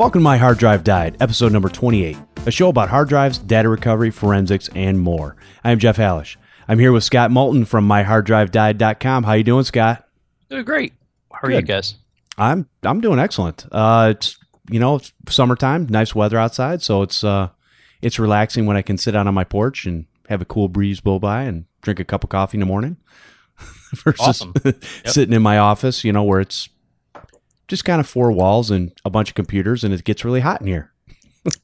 Welcome to My Hard Drive Died, episode number 28, a show about hard drives, data recovery, forensics, and more. I am Jeff Hallish. I'm here with Scott Moulton from MyHardDriveDied.com. How you doing, Scott? Doing great. How are Good. you guys? I'm I'm doing excellent. Uh, it's you know it's summertime, nice weather outside, so it's uh it's relaxing when I can sit out on my porch and have a cool breeze blow by and drink a cup of coffee in the morning versus Awesome. sitting in my office, you know, where it's just kind of four walls and a bunch of computers, and it gets really hot in here.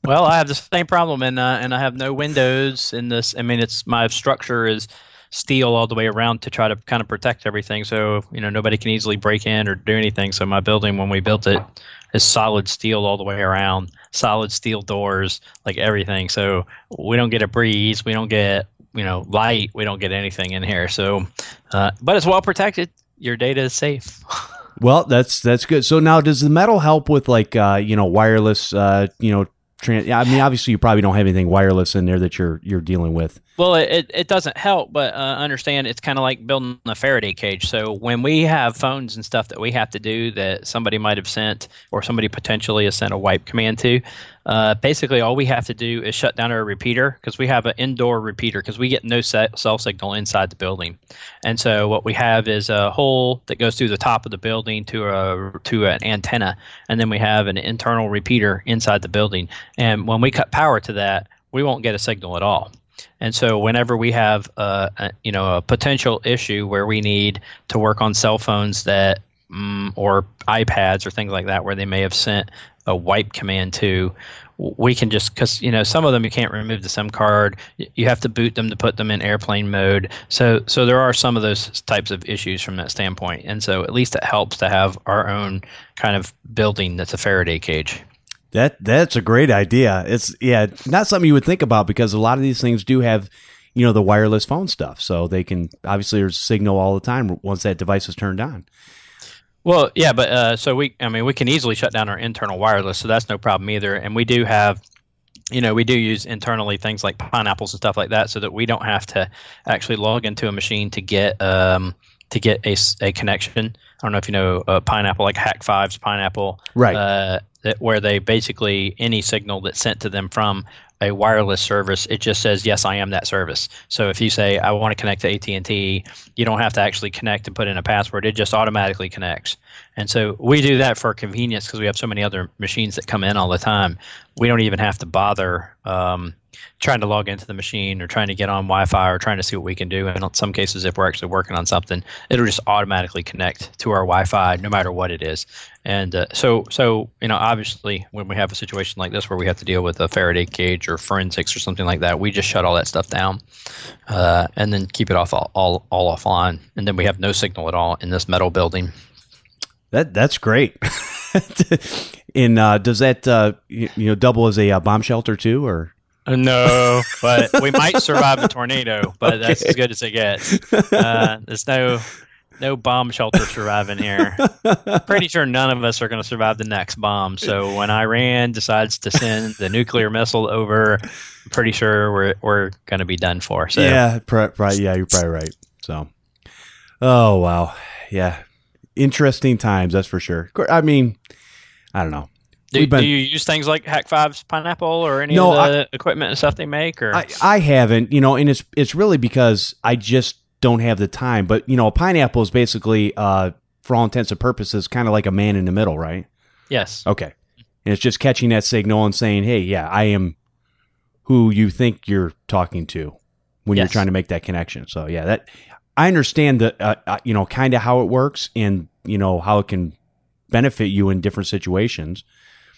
well, I have the same problem, and uh, and I have no windows in this. I mean, it's my structure is steel all the way around to try to kind of protect everything, so you know nobody can easily break in or do anything. So my building, when we built it, is solid steel all the way around, solid steel doors, like everything. So we don't get a breeze, we don't get you know light, we don't get anything in here. So, uh, but it's well protected. Your data is safe. Well, that's that's good. So now, does the metal help with like uh, you know wireless? Uh, you know, I mean, obviously, you probably don't have anything wireless in there that you're you're dealing with. Well, it, it, it doesn't help, but uh, understand it's kind of like building a Faraday cage. So when we have phones and stuff that we have to do that somebody might have sent or somebody potentially has sent a wipe command to, uh, basically all we have to do is shut down our repeater because we have an indoor repeater because we get no cell signal inside the building. And so what we have is a hole that goes through the top of the building to a to an antenna, and then we have an internal repeater inside the building. And when we cut power to that, we won't get a signal at all. And so, whenever we have uh, a, you know a potential issue where we need to work on cell phones that mm, or iPads or things like that, where they may have sent a wipe command to, we can just because you know some of them you can't remove the SIM card. You have to boot them to put them in airplane mode. So so there are some of those types of issues from that standpoint. And so at least it helps to have our own kind of building that's a Faraday cage. That that's a great idea. It's yeah, not something you would think about because a lot of these things do have, you know, the wireless phone stuff. So they can obviously there's signal all the time once that device is turned on. Well, yeah, but uh, so we, I mean, we can easily shut down our internal wireless, so that's no problem either. And we do have, you know, we do use internally things like pineapples and stuff like that, so that we don't have to actually log into a machine to get um, to get a, a connection. I don't know if you know uh, pineapple, like Hak5's pineapple, Right. Uh, that where they basically any signal that's sent to them from a wireless service, it just says yes, I am that service. So if you say I want to connect to AT and T, you don't have to actually connect and put in a password; it just automatically connects. And so we do that for convenience because we have so many other machines that come in all the time. We don't even have to bother um, trying to log into the machine or trying to get on Wi-Fi or trying to see what we can do. And in some cases, if we're actually working on something, it'll just automatically connect to our Wi-Fi no matter what it is. And uh, so, so you know, obviously, when we have a situation like this where we have to deal with a Faraday cage or forensics or something like that, we just shut all that stuff down uh, and then keep it off all, all all offline. And then we have no signal at all in this metal building. That that's great. and uh, does that uh, you, you know double as a uh, bomb shelter too, or Uh, No, but we might survive a tornado, but that's as good as it gets. Uh, there's no no bomb shelter surviving here. Pretty sure none of us are going to survive the next bomb. So when Iran decides to send the nuclear missile over, I'm pretty sure we're we're going to be done for. So yeah, pr- probably, yeah, you're probably right. So, oh wow, yeah, interesting times that's for sure. I mean, I don't know. do, been- do you use things like Hak5's pineapple or any No, of the equipment and stuff they make? Or I, I haven't, you know, and it's it's really because I just don't have the time. But you know, a pineapple is basically, uh, for all intents and purposes, kind of like a man in the middle, right? yes, Okay, and it's just catching that signal and saying, "Hey, yeah, I am who you think you're talking to when you're trying to make that connection." So yeah, that I understand the uh, uh, you know kind of how it works and you know how it can benefit you in different situations.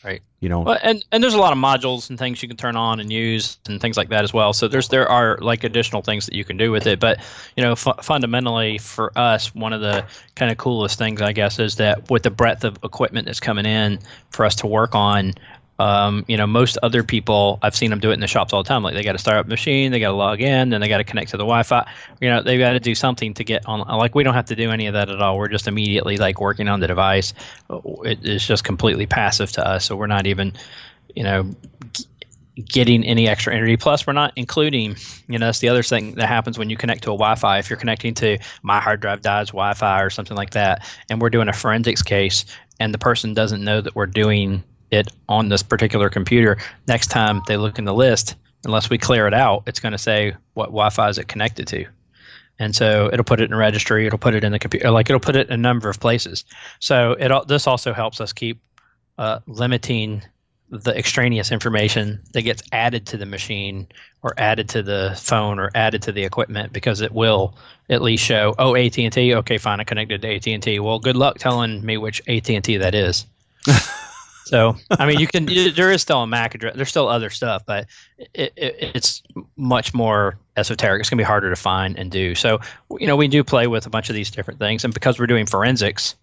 Right. You know. Well, and and there's a lot of modules and things you can turn on and use and things like that as well. So there's there are like additional things that you can do with it. But you know, fu- fundamentally for us, one of the kind of coolest things I guess is that with the breadth of equipment that's coming in for us to work on. Um, you know, most other people I've seen them do it in the shops all the time. Like they got to start up machine, they got to log in, then they got to connect to the Wi-Fi. You know, they've got to do something to get on. Like we don't have to do any of that at all. We're just immediately like working on the device. It is just completely passive to us. So we're not even, you know, getting any extra energy. Plus, we're not including, you know, that's the other thing that happens when you connect to a Wi-Fi. If you're connecting to my hard drive dies Wi-Fi or something like that, and we're doing a forensics case, and the person doesn't know that we're doing it on this particular computer. Next time they look in the list, unless we clear it out, it's going to say what Wi-Fi is it connected to. And so it'll put it in registry. It'll put it in the computer. Like it'll put it in a number of places. So it this also helps us keep uh, limiting the extraneous information that gets added to the machine or added to the phone or added to the equipment because it will at least show oh AT&T okay fine I connected to AT&T well good luck telling me which AT&T that is so I mean you can there is still a MAC address there's still other stuff but it, it, it's much more esoteric it's going to be harder to find and do so you know we do play with a bunch of these different things and because we're doing forensics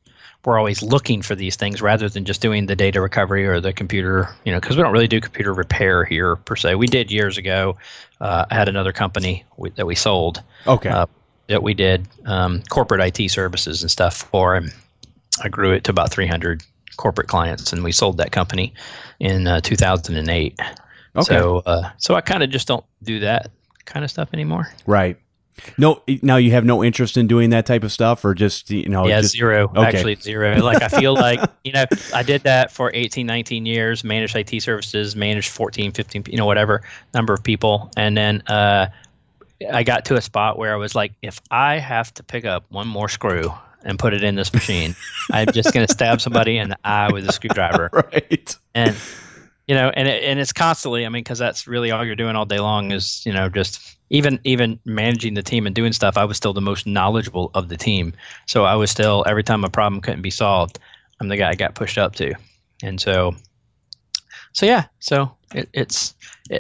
we're always looking for these things rather than just doing the data recovery or the computer, you know, because we don't really do computer repair here per se. We did years ago. Uh, I had another company we, that we sold. Okay. Uh, that we did um, corporate IT services and stuff for, and I grew it to about 300 corporate clients, and we sold that company in uh, 2008. Okay. So, uh, so I kind of just don't do that kind of stuff anymore. Right. No, now you have no interest in doing that type of stuff, or just you know, yeah, just, zero. Okay. Actually, zero. Like I feel like you know, I did that for 18, 19 years, managed IT services, managed 14, 15, you know, whatever number of people, and then uh, I got to a spot where I was like, if I have to pick up one more screw and put it in this machine, I'm just going to stab somebody in the eye with a screwdriver. Right. And you know, and it, and it's constantly. I mean, because that's really all you're doing all day long is you know just even even managing the team and doing stuff. I was still the most knowledgeable of the team, so I was still every time a problem couldn't be solved, I'm the guy I got pushed up to, and so so yeah, so it, it's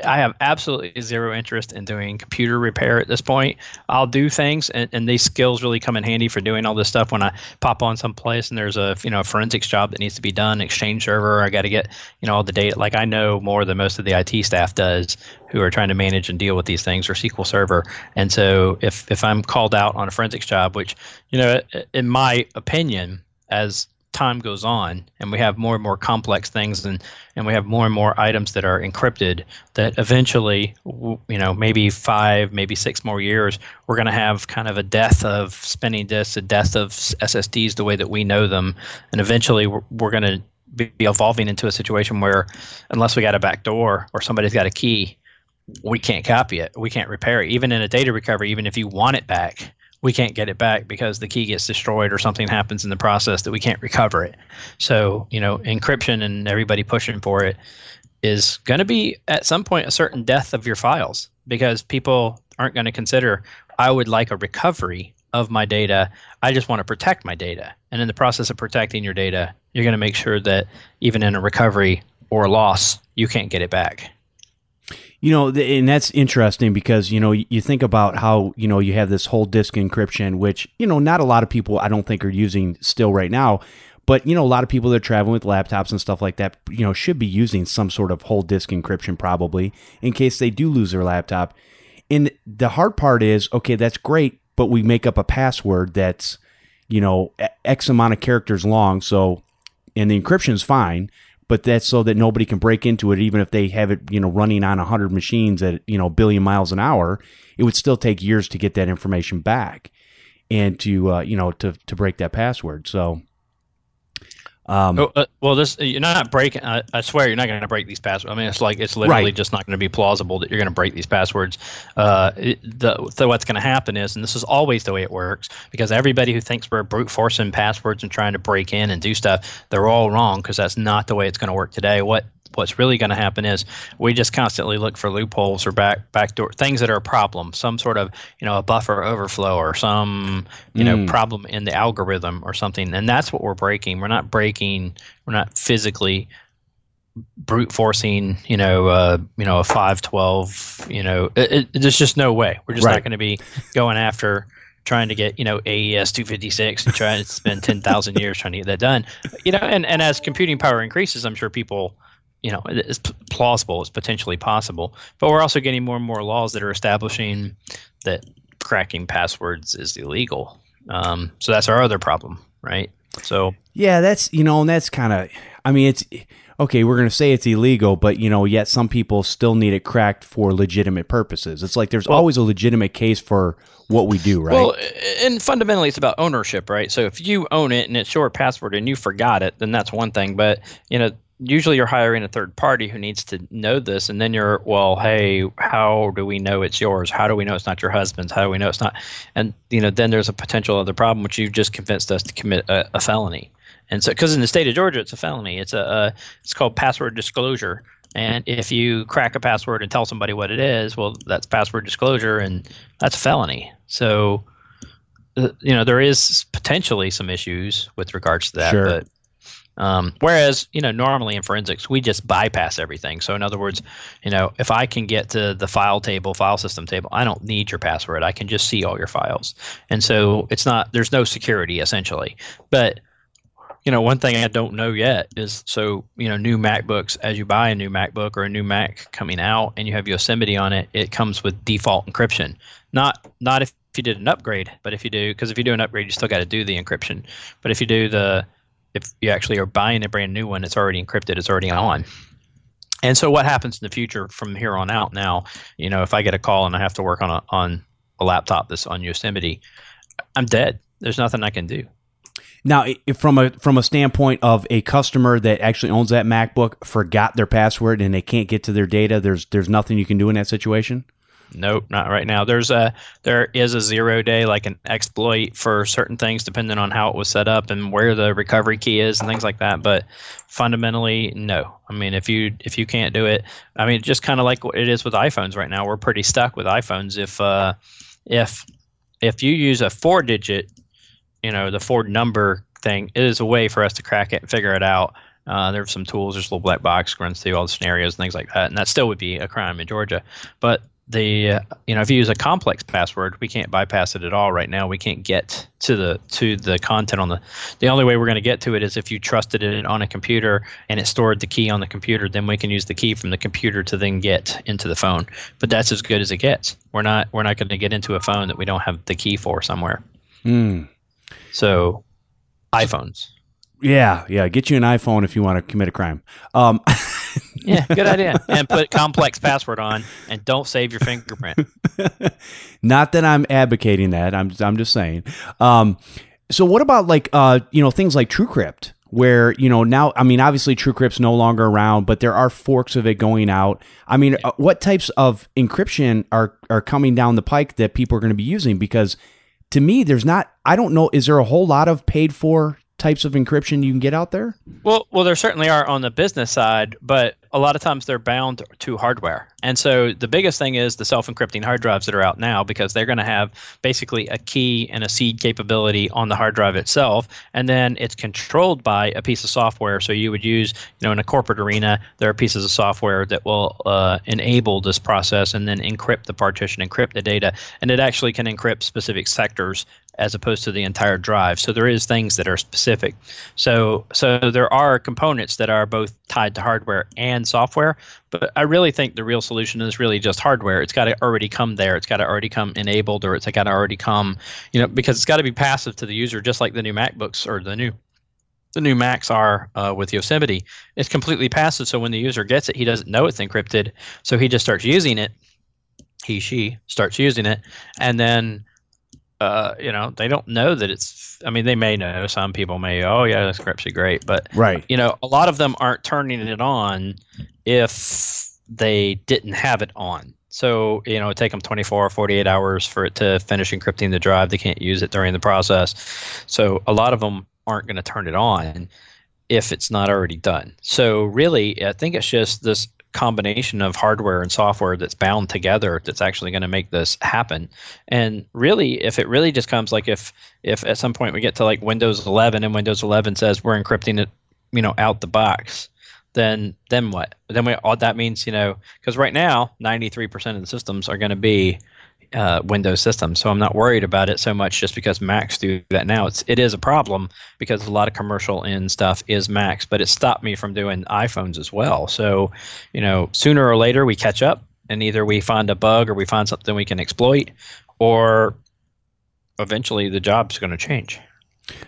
I have absolutely zero interest in doing computer repair at this point. I'll do things, and, and these skills really come in handy for doing all this stuff when I pop on someplace and there's a you know a forensics job that needs to be done, Exchange server. I got to get you know all the data. Like I know more than most of the IT staff does, who are trying to manage and deal with these things, or SQL Server. And so if if I'm called out on a forensics job, which you know in my opinion as time goes on and we have more and more complex things and, and we have more and more items that are encrypted that eventually you know maybe five maybe six more years we're going to have kind of a death of spinning disks a death of ssds the way that we know them. And eventually we're, we're going to be evolving into a situation where unless we got a back door or somebody's got a key we can't copy it. We can't repair it. Even in a data recovery even if you want it back we can't get it back because the key gets destroyed or something happens in the process that we can't recover it. So, you know, encryption and everybody pushing for it is going to be at some point a certain death of your files because people aren't going to consider, I would like a recovery of my data. I just want to protect my data. And in the process of protecting your data, you're going to make sure that even in a recovery or loss, you can't get it back. You know, and that's interesting because, you know, you think about how, you know, you have this whole disk encryption, which, you know, not a lot of people I don't think are using still right now. But, you know, a lot of people that are traveling with laptops and stuff like that, you know, should be using some sort of whole disk encryption probably in case they do lose their laptop. And the hard part is, okay, that's great, but we make up a password that's, you know, X amount of characters long. So, and the encryption is fine but that's so that nobody can break into it even if they have it you know running on 100 machines at you know a billion miles an hour it would still take years to get that information back and to uh, you know to to break that password. So um, oh, uh, well, this you're not breaking. I, I swear you're not going to break these passwords. I mean, it's like it's literally right. just not going to be plausible that you're going to break these passwords. Uh, it, the, so what's going to happen is, and this is always the way it works, because everybody who thinks we're brute forcing passwords and trying to break in and do stuff, they're all wrong because that's not the way it's going to work today. What what's really going to happen is we just constantly look for loopholes or back backdoor things that are a problem, some sort of you know a buffer overflow or some you mm. know problem in the algorithm or something, and that's what we're breaking. We're not breaking. We're not physically brute forcing, you know, uh, you know, a five twelve, you know, it, it, there's just no way. We're just right. not going to be going after trying to get you know AES 256 and trying to spend 10,000 years trying to get that done. You know, and and as computing power increases, I'm sure people you know it's plausible it's potentially possible but we're also getting more and more laws that are establishing that cracking passwords is illegal. Um, so that's our other problem right? So yeah that's you know and that's kind of i mean it's okay we're going to say it's illegal but you know yet some people still need it cracked for legitimate purposes. It's like there's well, always a legitimate case for what we do right? Well and fundamentally it's about ownership right? So if you own it and it's your password and you forgot it then that's one thing but you know usually you're hiring a third party who needs to know this and then you're well hey how do we know it's yours? How do we know it's not your husband's? How do we know it's not? And you know then there's a potential other problem which you've just convinced us to commit a, a felony. And so because in the state of georgia it's a felony. It's a, a it's called password disclosure. And if you crack a password and tell somebody what it is well that's password disclosure and that's a felony. So uh, you know there is potentially some issues with regards to that Sure. but um, whereas, you know, normally in forensics, we just bypass everything. So, in other words, you know, if I can get to the file table, file system table, I don't need your password. I can just see all your files. And so it's not, there's no security essentially. But, you know, one thing I don't know yet is so, you know, new MacBooks, as you buy a new MacBook or a new Mac coming out and you have Yosemite on it, it comes with default encryption. Not, not if you did an upgrade, but if you do, because if you do an upgrade, you still got to do the encryption. But if you do the, if you actually are buying a brand new one, it's already encrypted, it's already on. And so what happens in the future from here on out now, you know, if I get a call and I have to work on a on a laptop that's on Yosemite, I'm dead. There's nothing I can do. Now, from a from a standpoint of a customer that actually owns that MacBook forgot their password and they can't get to their data, there's there's nothing you can do in that situation. Nope, not right now. There's a there is a zero day like an exploit for certain things depending on how it was set up and where the recovery key is and things like that. But fundamentally, no. I mean, if you if you can't do it, I mean, just kind of like it is with iPhones right now. We're pretty stuck with iPhones. If uh, if if you use a four digit, you know, the four number thing, it is a way for us to crack it and figure it out. Uh, there's some tools. There's a little black box runs through all the scenarios and things like that, and that still would be a crime in Georgia. But the you know if you use a complex password we can't bypass it at all right now we can't get to the to the content on the the only way we're going to get to it is if you trusted it on a computer and it stored the key on the computer then we can use the key from the computer to then get into the phone but that's as good as it gets we're not we're not going to get into a phone that we don't have the key for somewhere Hmm. so iphones Yeah, yeah. Get you an iPhone if you want to commit a crime. Um, yeah good idea and put complex password on and don't save your fingerprint not that I'm advocating that. I'm I'm just saying. Um, so what about like uh, you know things like TrueCrypt, where you know now I mean obviously TrueCrypt's no longer around, but there are forks of it going out. I mean, uh, what types of encryption are are coming down the pike that people are going to be using? Because to me, there's not. I don't know. Is there a whole lot of paid for types of encryption you can get out there? Well, well, there certainly are on the business side, but a lot of times they're bound to hardware. And so the biggest thing is the self-encrypting hard drives that are out now because they're going to have basically a key and a seed capability on the hard drive itself, and then it's controlled by a piece of software. So you would use, you know, in a corporate arena, there are pieces of software that will uh, enable this process and then encrypt the partition, encrypt the data, and it actually can encrypt specific sectors as opposed to the entire drive. So there is things that are specific. So so there are components that are both tied to hardware and software, but I really think the real solution is really just hardware. It's got to already come there. It's got to already come enabled or it's got to already come, you know, because it's got to be passive to the user just like the new MacBooks or the new the new Macs are uh, with Yosemite. It's completely passive, so when the user gets it, he doesn't know it's encrypted, so he just starts using it. He, she starts using it, and then uh, you know, they don't know that it's. I mean, they may know. Some people may. Oh, yeah, that's encryption, great. But Right. you know, a lot of them aren't turning it on if they didn't have it on. So, you know, it take them 24 or 48 hours for it to finish encrypting the drive. They can't use it during the process. So, a lot of them aren't going to turn it on if it's not already done. So, really, I think it's just this combination of hardware and software that's bound together that's actually going to make this happen. And really, if it really just comes like if if at some point we get to like Windows 11 and Windows 11 says we're encrypting it, you know, out the box, then then what? Then we all that means you know because right now 93% of the systems are going to be uh, Windows systems, so I'm not worried about it so much just because Macs do that now. It's it is a problem because a lot of commercial in stuff is Macs, but it stopped me from doing iPhones as well. So you know sooner or later we catch up, and either we find a bug or we find something we can exploit, or eventually the job's going to change.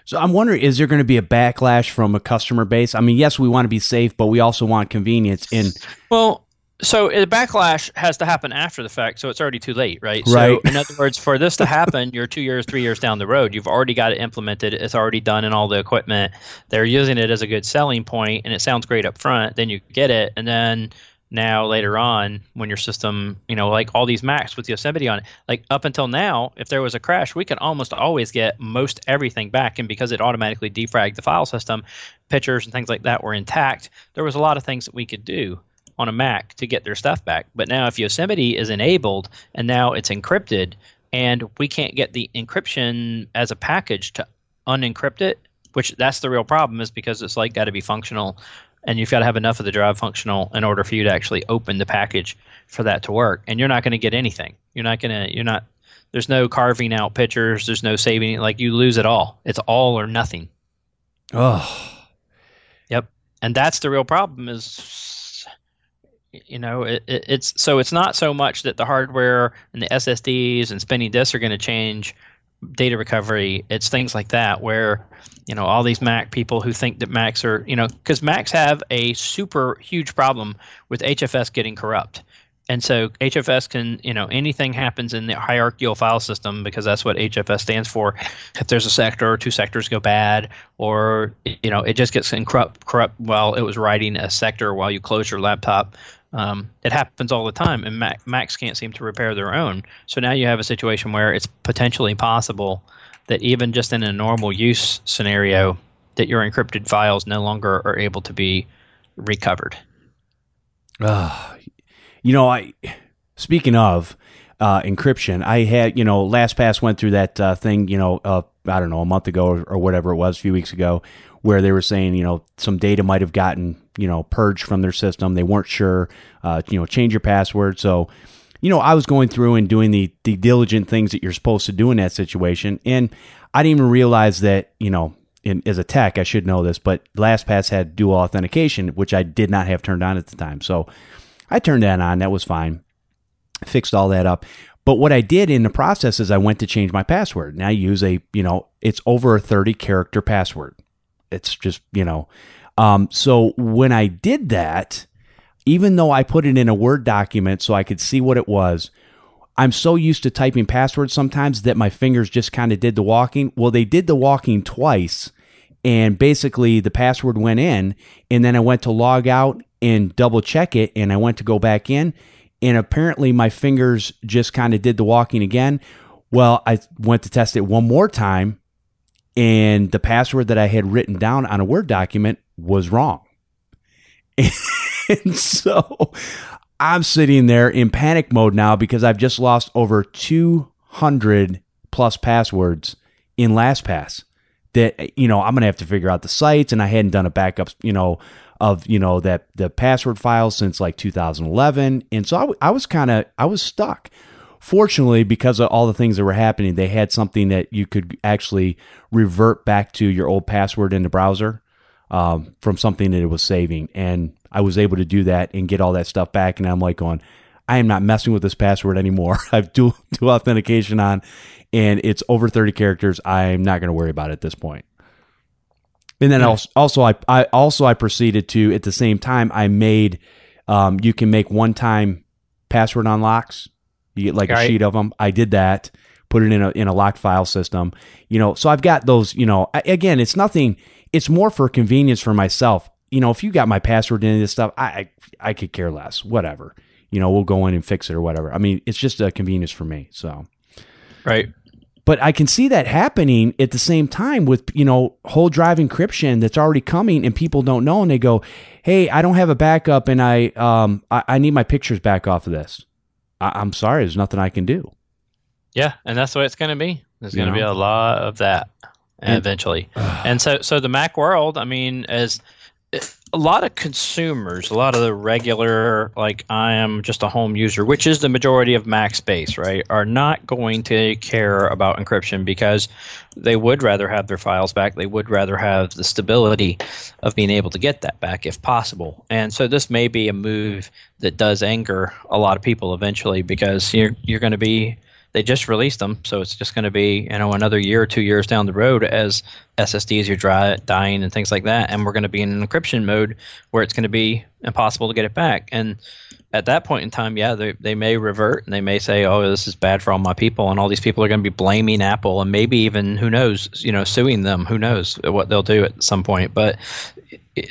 So I'm wondering, is there going to be a backlash from a customer base? I mean, yes, we want to be safe, but we also want convenience. And Well, so the backlash has to happen after the fact, so it's already too late, right? Right. So in other words, for this to happen, you're two years, three years down the road. You've already got it implemented. It's already done in all the equipment. They're using it as a good selling point, and it sounds great up front. Then you get it, and then now later on, when your system, you know, like all these Macs with Yosemite on it, like up until now, if there was a crash, we could almost always get most everything back, and because it automatically defragged the file system, pictures and things like that were intact. There was a lot of things that we could do on a Mac to get their stuff back. But now, if Yosemite is enabled and now it's encrypted, and we can't get the encryption as a package to unencrypt it, which that's the real problem, is because it's like got to be functional, and you've got to have enough of the drive functional in order for you to actually open the package for that to work. And you're not going to get anything. You're not going to. You're not. There's no carving out pictures. There's no saving. Like you lose it all. It's all or nothing. Oh, Yep. And that's the real problem. Is you know it, it, it's so it's not so much that the hardware and the ssds and spinning disks are going to change data recovery it's things like that where you know all these mac people who think that macs are you know because macs have a super huge problem with hfs getting corrupt and so HFS can, you know, anything happens in the hierarchical file system because that's what HFS stands for. If there's a sector or two sectors go bad, or you know, it just gets corrupt, corrupt while it was writing a sector while you close your laptop. Um, it happens all the time, and Mac, Macs can't seem to repair their own. So now you have a situation where it's potentially possible that even just in a normal use scenario, that your encrypted files no longer are able to be recovered. Ah, you know, I speaking of uh, encryption, I had you know LastPass went through that uh, thing, you know, uh, I don't know, a month ago or, or whatever it was, a few weeks ago, where they were saying you know some data might have gotten you know purged from their system. They weren't sure, uh, you know, change your password. So, you know, I was going through and doing the the diligent things that you're supposed to do in that situation, and I didn't even realize that you know. In, as a tech, I should know this, but LastPass had dual authentication, which I did not have turned on at the time. So I turned that on. That was fine. Fixed all that up. But what I did in the process is I went to change my password. And I use a, you know, it's over a 30 character password. It's just, you know. Um, so when I did that, even though I put it in a Word document so I could see what it was, I'm so used to typing passwords sometimes that my fingers just kind of did the walking. Well, they did the walking twice. And basically, the password went in, and then I went to log out and double check it and I went to go back in and apparently my fingers just kind of did the walking again. Well, I went to test it one more time and the password that I had written down on a Word document was wrong. And so I'm sitting there in panic mode now because I've just lost over 200 plus passwords in LastPass that you know I'm going to have to figure out the sites and I hadn't done a backup, you know, of you know that the password files since like 2011 and so I, I was kind of i was stuck. Fortunately because of all the things that were happening they had something that you could actually revert back to your old password in the browser um, from something that it was saving. And i was able to do that and get all that stuff back. And i'm like going i am not messing with this password anymore. I've dual, dual authentication on and it's over 30 characters. I'm not going to worry about it at this point and then yeah. also, also I, I also I proceeded to at the same time I made um, you can make one time password unlocks. You get like right. a sheet of them. I did that. Put it in a in a locked file system. You know, so I've got those. You know, again, it's nothing. It's more for convenience for myself. You know, if you got my password in this stuff, I, I I could care less. Whatever. You know, we'll go in and fix it or whatever. I mean, it's just a convenience for me. So, right. But I can see that happening at the same time with, you know, whole drive encryption that's already coming and people don't know and they go, Hey, I don't have a backup and I um I, I need my pictures back off of this. I, am sorry, there's nothing I can do. Yeah, and that's the way it's gonna be. There's gonna be a lot of that and, eventually. and so so the Mac world, I mean, as a lot of consumers, a lot of the regular, like I am just a home user, which is the majority of Mac space, right, are not going to care about encryption because they would rather have their files back. They would rather have the stability of being able to get that back if possible. And so this may be a move that does anger a lot of people eventually because you're you're going to be they just released them, so it's just going to be you know another year or two years down the road as SSDs are dry, dying and things like that, and we're going to be in encryption mode where it's going to be impossible to get it back. And at that point in time, yeah, they, they may revert and they may say, oh, this is bad for all my people. And all these people are going to be blaming Apple and maybe even, who knows, you know, suing them. Who knows what they'll do at some point. But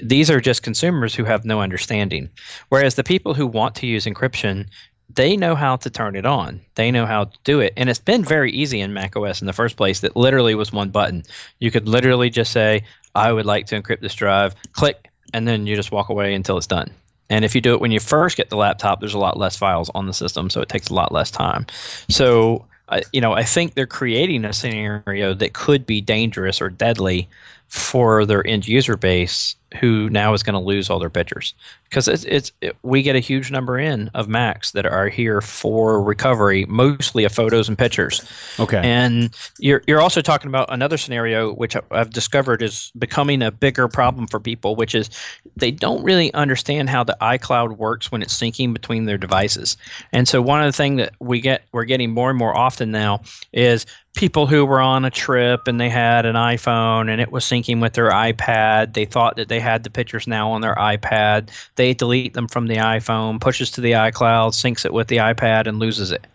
these are just consumers who have no understanding. Whereas the people who want to use encryption, they know how to turn it on. They know how to do it. And it's been very easy in macOS in the first place that literally was one button. You could literally just say, I would like to encrypt this drive, click, and then you just walk away until it's done. And if you do it when you first get the laptop, there's a lot less files on the system, so it takes a lot less time. So, uh, you know, I think they're creating a scenario that could be dangerous or deadly for their end user base who now is going to lose all their pictures because it's it's it, we get a huge number in of Macs that are here for recovery, mostly of photos and pictures. Okay, and you're you're also talking about another scenario which I've discovered is becoming a bigger problem for people, which is they don't really understand how the iCloud works when it's syncing between their devices. And so one of the things that we get we're getting more and more often now is people who were on a trip and they had an iPhone and it was syncing with their iPad. They thought that they had the pictures now on their iPad. They delete them from the iPhone, pushes to the iCloud, syncs it with the iPad, and loses it.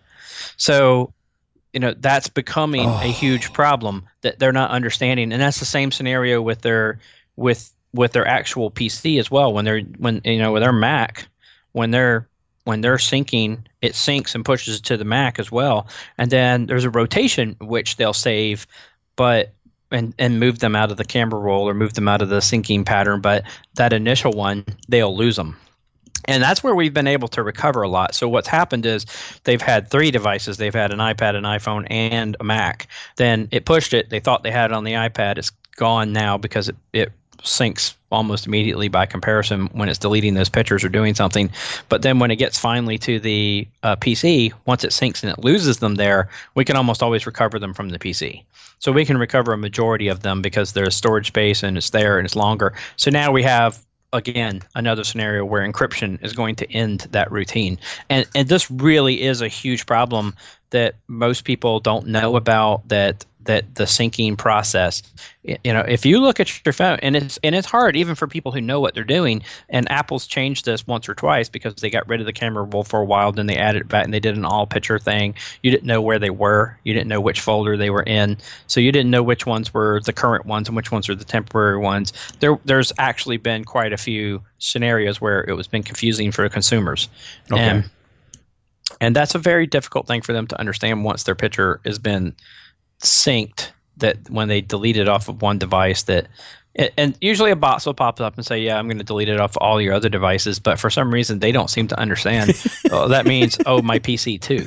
So, you know, that's becoming oh. a huge problem that they're not understanding, and that's the same scenario with their with with their actual PC as well. When they're when you know with their Mac, when they're when they're syncing, it syncs and pushes it to the Mac as well. And then there's a rotation which they'll save, but and and move them out of the camera roll or move them out of the syncing pattern. But that initial one, they'll lose them. And that's where we've been able to recover a lot. So what's happened is they've had three devices. They've had an iPad, an iPhone, and a Mac. Then it pushed it. They thought they had it on the iPad. It's gone now because it, it syncs almost immediately by comparison when it's deleting those pictures or doing something. But then when it gets finally to the uh, PC, once it syncs and it loses them there, we can almost always recover them from the PC. So we can recover a majority of them because there's storage space and it's there and it's longer. So now we have again another scenario where encryption is going to end that routine and and this really is a huge problem that most people don't know about that that the syncing process you know if you look at your phone and it's and it's hard even for people who know what they're doing and apple's changed this once or twice because they got rid of the camera roll for a while then they added it back and they did an all picture thing. You didn't know where they were. You didn't know which folder they were in. So you didn't know which ones were the current ones and which ones are the temporary ones. There there's actually been quite a few scenarios where it was been confusing for consumers. Okay. and and that's a very difficult thing for them to understand once their picture has been synced that when they delete it off of one device that and usually a box will pop up and say, "Yeah, I'm going to delete it off all your other devices," but for some reason they don't seem to understand. oh, that means oh, my PC too,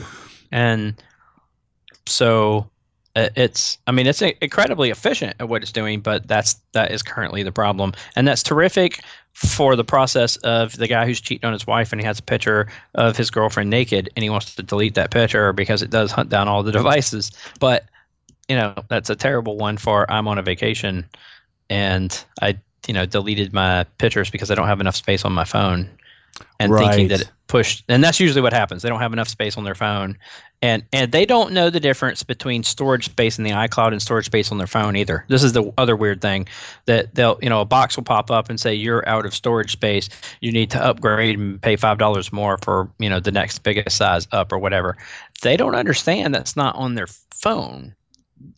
and so uh, it's. I mean, it's incredibly efficient at what it's doing, but that's that is currently the problem, and that's terrific for the process of the guy who's cheating on his wife and he has a picture of his girlfriend naked and he wants to delete that picture because it does hunt down all the devices, but you know that's a terrible one for I'm on a vacation and I you know deleted my pictures because I don't have enough space on my phone and right. thinking that it pushed and that's usually what happens. They don't have enough space on their phone and and they don't know the difference between storage space in the iCloud and storage space on their phone either. This is the other weird thing that they'll you know a box will pop up and say you're out of storage space. You need to upgrade and pay five dollars more for you know the next biggest size up or whatever. They don't understand that's not on their phone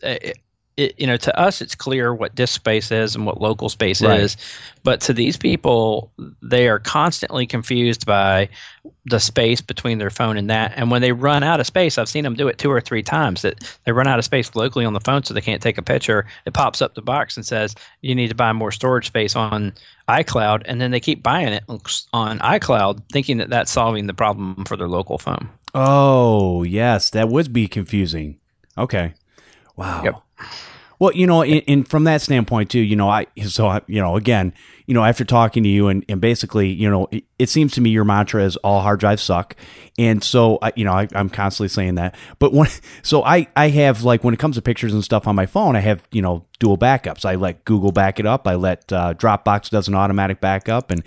it, it, you know, to us, it's clear what disk space is and what local space right. is. But to these people, they are constantly confused by the space between their phone and that. And when they run out of space, I've seen them do it two or three times that they run out of space locally on the phone so they can't take a picture. It pops up the box and says, you need to buy more storage space on iCloud. And then they keep buying it on iCloud, thinking that that's solving the problem for their local phone. Oh, yes. That would be confusing. Okay. Wow. Yep. Well, you know, and, in, from that standpoint too, you know, I so I, you know, again, you know, after talking to you and, and basically, you know, it, it seems to me your mantra is all hard drives suck, and so I, you know, I, am constantly saying that. But when so I I have like when it comes to pictures and stuff on my phone, I have you know dual backups. I let Google back it up. I let uh, Dropbox does an automatic backup, and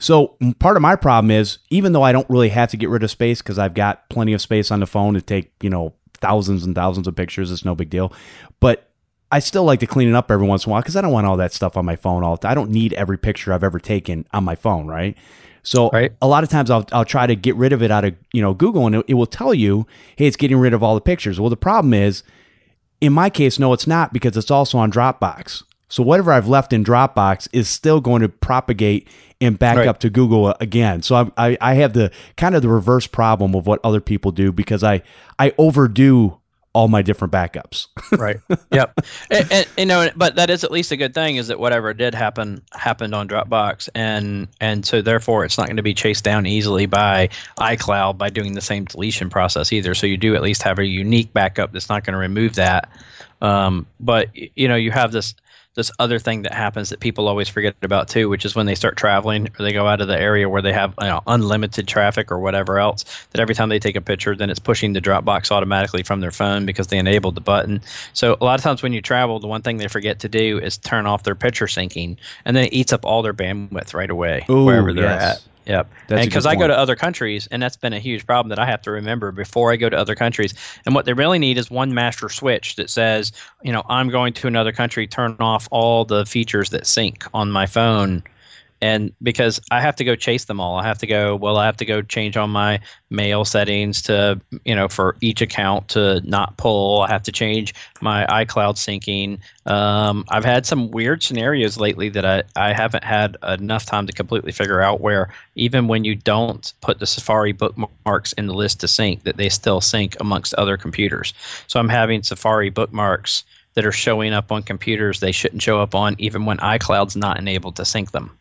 so part of my problem is even though I don't really have to get rid of space because I've got plenty of space on the phone to take you know thousands and thousands of pictures. It's no big deal. But I still like to clean it up every once in a while because I don't want all that stuff on my phone all the time. I don't need every picture I've ever taken on my phone, right? So Right. a lot of times I'll, I'll try to get rid of it out of you know Google and it, it will tell you, hey, it's getting rid of all the pictures. Well, the problem is, in my case, no, it's not because it's also on Dropbox. So whatever I've left in Dropbox is still going to propagate and back Right. up to Google again. So I'm, I I have the kind of the reverse problem of what other people do because I I overdo all my different backups. right yep and, and, you know but that is at least a good thing is that whatever did happen happened on dropbox and and so therefore it's not going to be chased down easily by icloud by doing the same deletion process either so you do at least have a unique backup that's not going to remove that um, but you know you have this this other thing that happens that people always forget about too, which is when they start traveling or they go out of the area where they have you know, unlimited traffic or whatever else. That every time they take a picture, then it's pushing the Dropbox automatically from their phone because they enabled the button. So a lot of times when you travel, the one thing they forget to do is turn off their picture syncing, and then it eats up all their bandwidth right away Ooh, wherever they're yes. at. Yep. That's and because I go to other countries, and that's been a huge problem that I have to remember before I go to other countries. And what they really need is one master switch that says, you know, I'm going to another country, turn off all the features that sync on my phone. And because I have to go chase them all, I have to go, well, I have to go change on my mail settings to, you know, for each account to not pull. I have to change my iCloud syncing. Um, I've had some weird scenarios lately that I, I haven't had enough time to completely figure out where even when you don't put the Safari bookmarks in the list to sync, that they still sync amongst other computers. So I'm having Safari bookmarks that are showing up on computers they shouldn't show up on, even when iCloud's not enabled to sync them.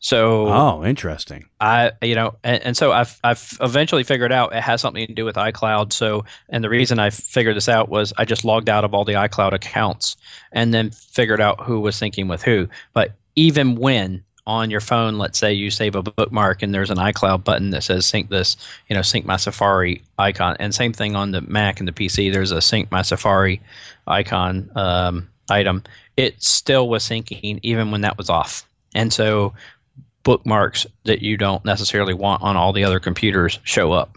So Oh, interesting. I, you know, and, and so I've I've eventually figured out it has something to do with iCloud. So, and the reason I figured this out was I just logged out of all the iCloud accounts and then figured out who was syncing with who. But even when on your phone, let's say you save a bookmark and there's an iCloud button that says sync this, you know, sync my Safari icon, and same thing on the Mac and the PC. There's a sync my Safari icon um, item. It still was syncing even when that was off. And so bookmarks that you don't necessarily want on all the other computers show up.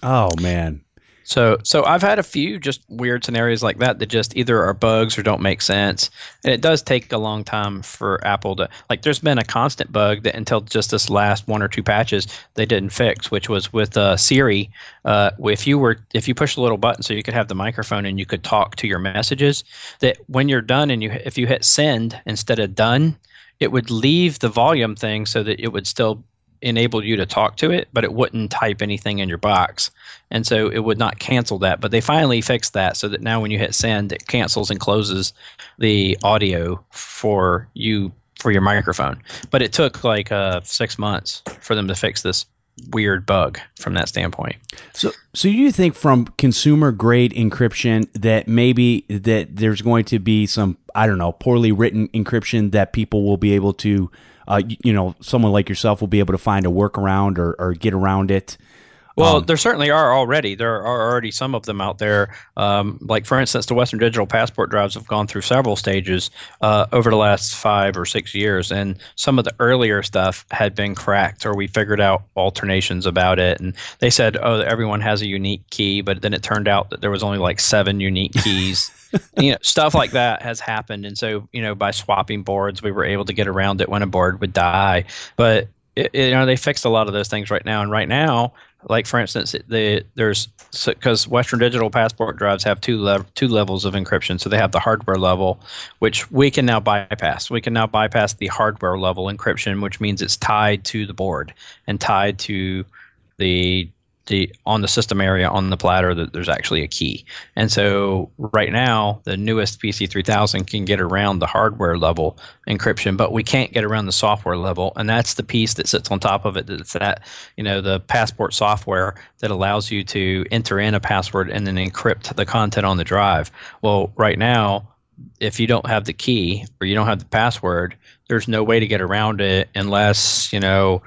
Oh man. So so I've had a few just weird scenarios like that that just either are bugs or don't make sense. And it does take a long time for Apple to like there's been a constant bug that until just this last one or two patches they didn't fix, which was with uh, Siri. Uh, if you were if you push the little button so you could have the microphone and you could talk to your messages, that when you're done and you if you hit send instead of done, it would leave the volume thing so that it would still enable you to talk to it, but it wouldn't type anything in your box. And so it would not cancel that. But they finally fixed that so that now when you hit send, it cancels and closes the audio for you for your microphone. But it took like uh, six months for them to fix this weird bug from that standpoint. So, so you think from consumer grade encryption that maybe that there's going to be some I don't know poorly written encryption that people will be able to, uh, you know, someone like yourself will be able to find a workaround or, or get around it. Well, Um, there certainly are already. There are already some of them out there. Um, like, for instance, the Western Digital passport drives have gone through several stages uh, over the last five or six years, and some of the earlier stuff had been cracked, or we figured out alternations about it. And they said, "Oh, everyone has a unique key," but then it turned out that there was only like seven unique keys. you know, stuff like that has happened, and so you know, by swapping boards, we were able to get around it when a board would die. But it, you know, they fixed a lot of those things right now, and right now like for instance the there's because western digital passport drives have two two levels of encryption. So they have the hardware level which we can now bypass. We can now bypass the hardware level encryption which means it's tied to the board and tied to the the on the system area on the platter that there's actually a key. And so right now the newest pc 3000 can get around the hardware level encryption but we can't get around the software level. And that's the piece that sits on top of it that's that you know the passport software that allows you to enter in a password and then encrypt the content on the drive. Well right now if you don't have the key or you don't have the password there's no way to get around it unless you know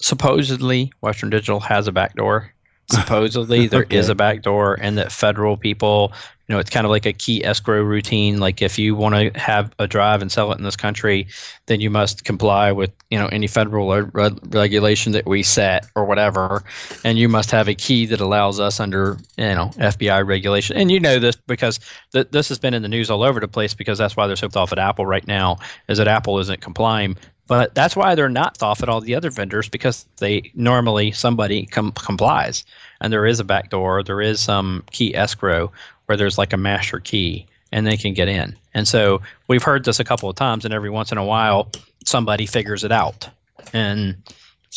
supposedly western digital has a backdoor supposedly there is Okay. a backdoor and that federal people you know, it's kind of like a key escrow routine. Like if you want to have a drive and sell it in this country, then you must comply with, you know, any federal re- regulation that we set or whatever. And you must have a key that allows us under, you know, FBI regulation. And you know this because th- this has been in the news all over the place because that's why they're so off at Apple right now is that Apple isn't complying. But that's why they're not off at all the other vendors because they normally somebody com- complies and there is a backdoor, there is some key escrow where there's like a master key and they can get in. And so we've heard this a couple of times, and every once in a while, somebody figures it out and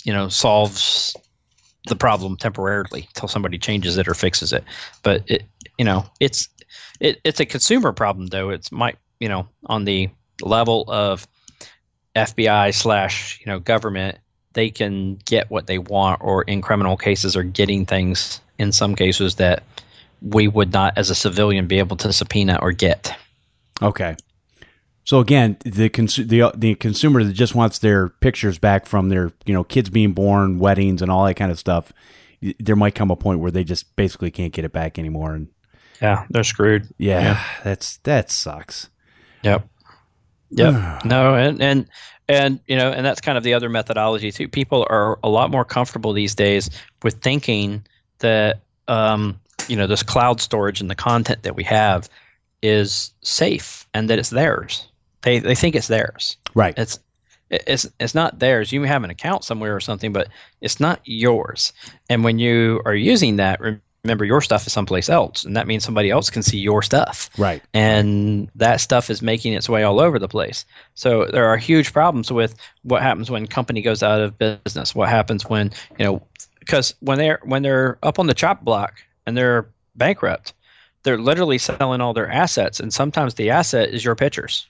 you know solves the problem temporarily until somebody changes it or fixes it. But it, you know, it's it, it's a consumer problem though. It's might you know on the level of FBI slash you know government they can get what they want, or in criminal cases, are getting things in some cases that we would not, as a civilian, be able to subpoena or get. Okay. So again, the cons- the the consumer that just wants their pictures back from their you know kids being born, weddings, and all that kind of stuff, there might come a point where they just basically can't get it back anymore, and yeah, they're screwed. Yeah, yeah. that's that sucks. Yep. Yep. no, and and and you know, and that's kind of the other methodology too. People are a lot more comfortable these days with thinking that um, you know this cloud storage and the content that we have is safe and that it's theirs. They they think it's theirs. Right. It's it's it's not theirs. You have an account somewhere or something, but it's not yours. And when you are using that, remember your stuff is someplace else and that means somebody else can see your stuff right and that stuff is making its way all over the place so there are huge problems with what happens when company goes out of business what happens when you know because when they're when they're up on the chop block and they're bankrupt they're literally selling all their assets and sometimes the asset is your pictures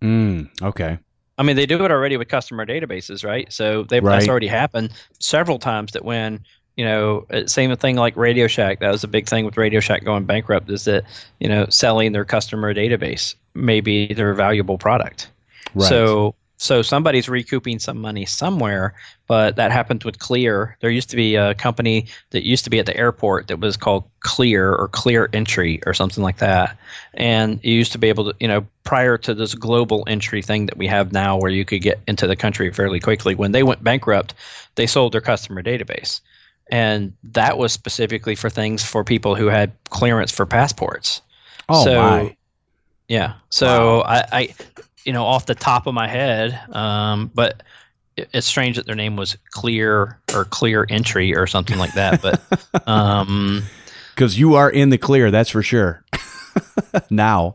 mm, okay I mean, they do it already with customer databases, right? So they, right. that's already happened several times. That when you know, uh, same thing like Radio Shack. That was a big thing with Radio Shack going bankrupt is that, you know, selling their customer database may be their valuable product. Right. So so somebody's recouping some money somewhere, but that happened with Clear. There used to be a company that used to be at the airport that was called Clear or Clear Entry or something like that. And you used to be able to, you know, prior to this global entry thing that we have now where you could get into the country fairly quickly, when they went bankrupt, they sold their customer database and that was specifically for things for people who had clearance for passports. Oh so, my! Yeah. So wow. I, I, you know, off the top of my head, um, but it, it's strange that their name was Clear or Clear Entry or something like that. But um, because you are in the clear, that's for sure. now.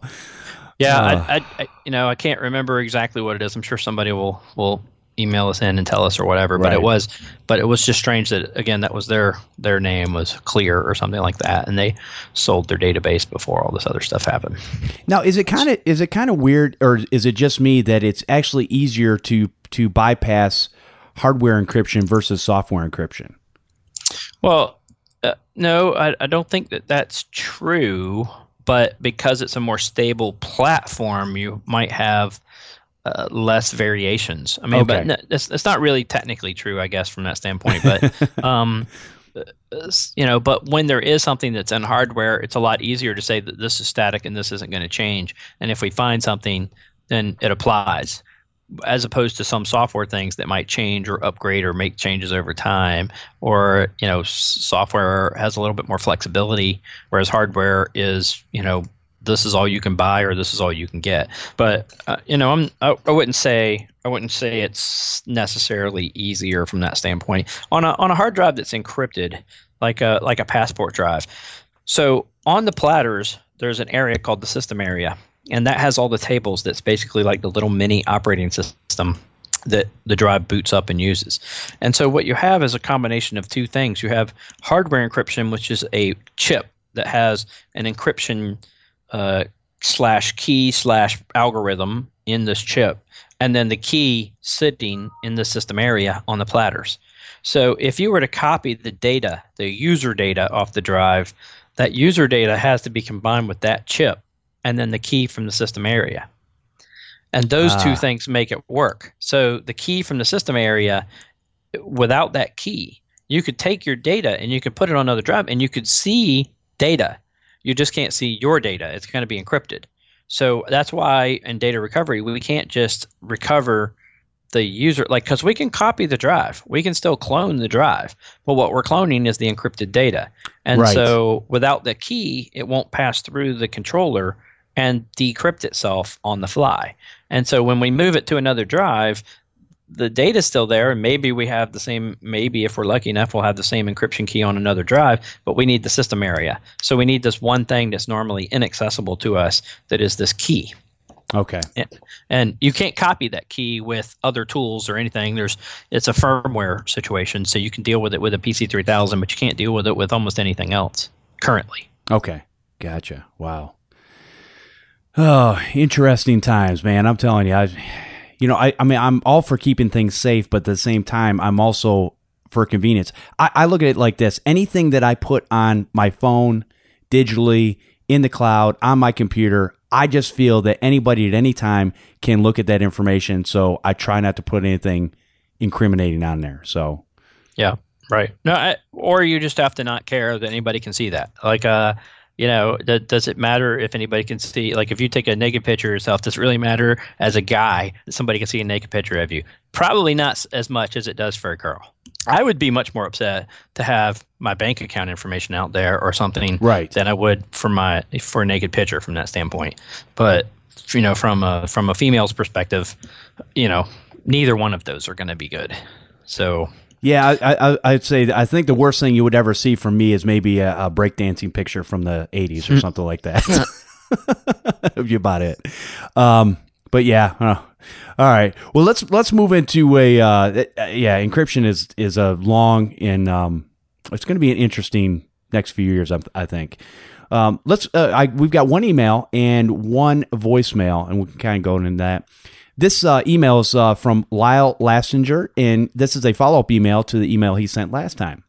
Yeah, uh, I, I, you know, I can't remember exactly what it is. I'm sure somebody will will email us in and tell us or whatever. Right. But it was, but it was just strange that again that was their their name was Clear or something like that, and they sold their database before all this other stuff happened. Now, is it kind of is it kind of weird, or is it just me that it's actually easier to to bypass hardware encryption versus software encryption? Well, uh, no, I, I don't think that that's true. But because it's a more stable platform, you might have uh, less variations. I mean, okay. but it's, it's not really technically true, I guess, from that standpoint. But um, uh, you know, but when there is something that's in hardware, it's a lot easier to say that this is static and this isn't going to change. And if we find something, then it applies, as opposed to some software things that might change or upgrade or make changes over time. Or you know, software has a little bit more flexibility, whereas hardware is you know this is all you can buy or this is all you can get. But uh, you know, I'm I, I, wouldn't say I wouldn't say it's necessarily easier from that standpoint on a on a hard drive that's encrypted, like a like a passport drive. So on the platters, there's an area called the system area, and that has all the tables. That's basically like the little mini operating system that the drive boots up and uses. And so what you have is a combination of two things. You have hardware encryption, which is a chip that has an encryption uh, slash key slash algorithm in this chip, and then the key sitting in the system area on the platters. So if you were to copy the data, the user data off the drive, that user data has to be combined with that chip and then the key from the system area. And those two ah. things make it work. So the key from the system area, without that key, you could take your data and you could put it on another drive and you could see data You just can't see your data. It's going to be encrypted. So that's why in data recovery, we can't just recover the user, like, because we can copy the drive, we can still clone the drive, but what we're cloning is the encrypted data. And Right. so without the key, it won't pass through the controller and decrypt itself on the fly. And so when we move it to another drive, the data's still there, and maybe we have the same. Maybe if we're lucky enough, we'll have the same encryption key on another drive. But we need the system area, so we need this one thing that's normally inaccessible to us. That is this key, Okay. and you can't copy that key with other tools or anything. There's it's a firmware situation, so you can deal with it with a PC3000, but you can't deal with it with almost anything else currently. Okay. Gotcha. Wow. Oh, interesting times, man. I'm telling you, I, you know, I, I mean, I'm all for keeping things safe, but at the same time, I'm also for convenience. I, I look at it like this anything that I put on my phone digitally in the cloud on my computer, I just feel that anybody at any time can look at that information. So I try not to put anything incriminating on there. So, Yeah, right. No, I, or you just have to not care that anybody can see that. Like, uh, you know, th- does it matter if anybody can see? Like, if you take a naked picture of yourself, does it really matter as a guy that somebody can see a naked picture of you? Probably not as much as it does for a girl. I would be much more upset to have my bank account information out there or something right. than I would for my for a naked picture from that standpoint. But you know, from a from a female's perspective, you know, neither one of those are going to be good. So Yeah, I, I, I'd say I think the worst thing you would ever see from me is maybe a, a breakdancing picture from the '80s or something like that. Be about it. Um, but yeah, uh, all right. Well, let's let's move into a uh, uh, yeah. Encryption is is a long and um, it's going to be an interesting next few years. I, I think. Um, let's. Uh, I, we've got one email and one voicemail, and we can kind of go into that. This uh, email is uh, from Lyle Lastinger, and this is a follow up email to the email he sent last time.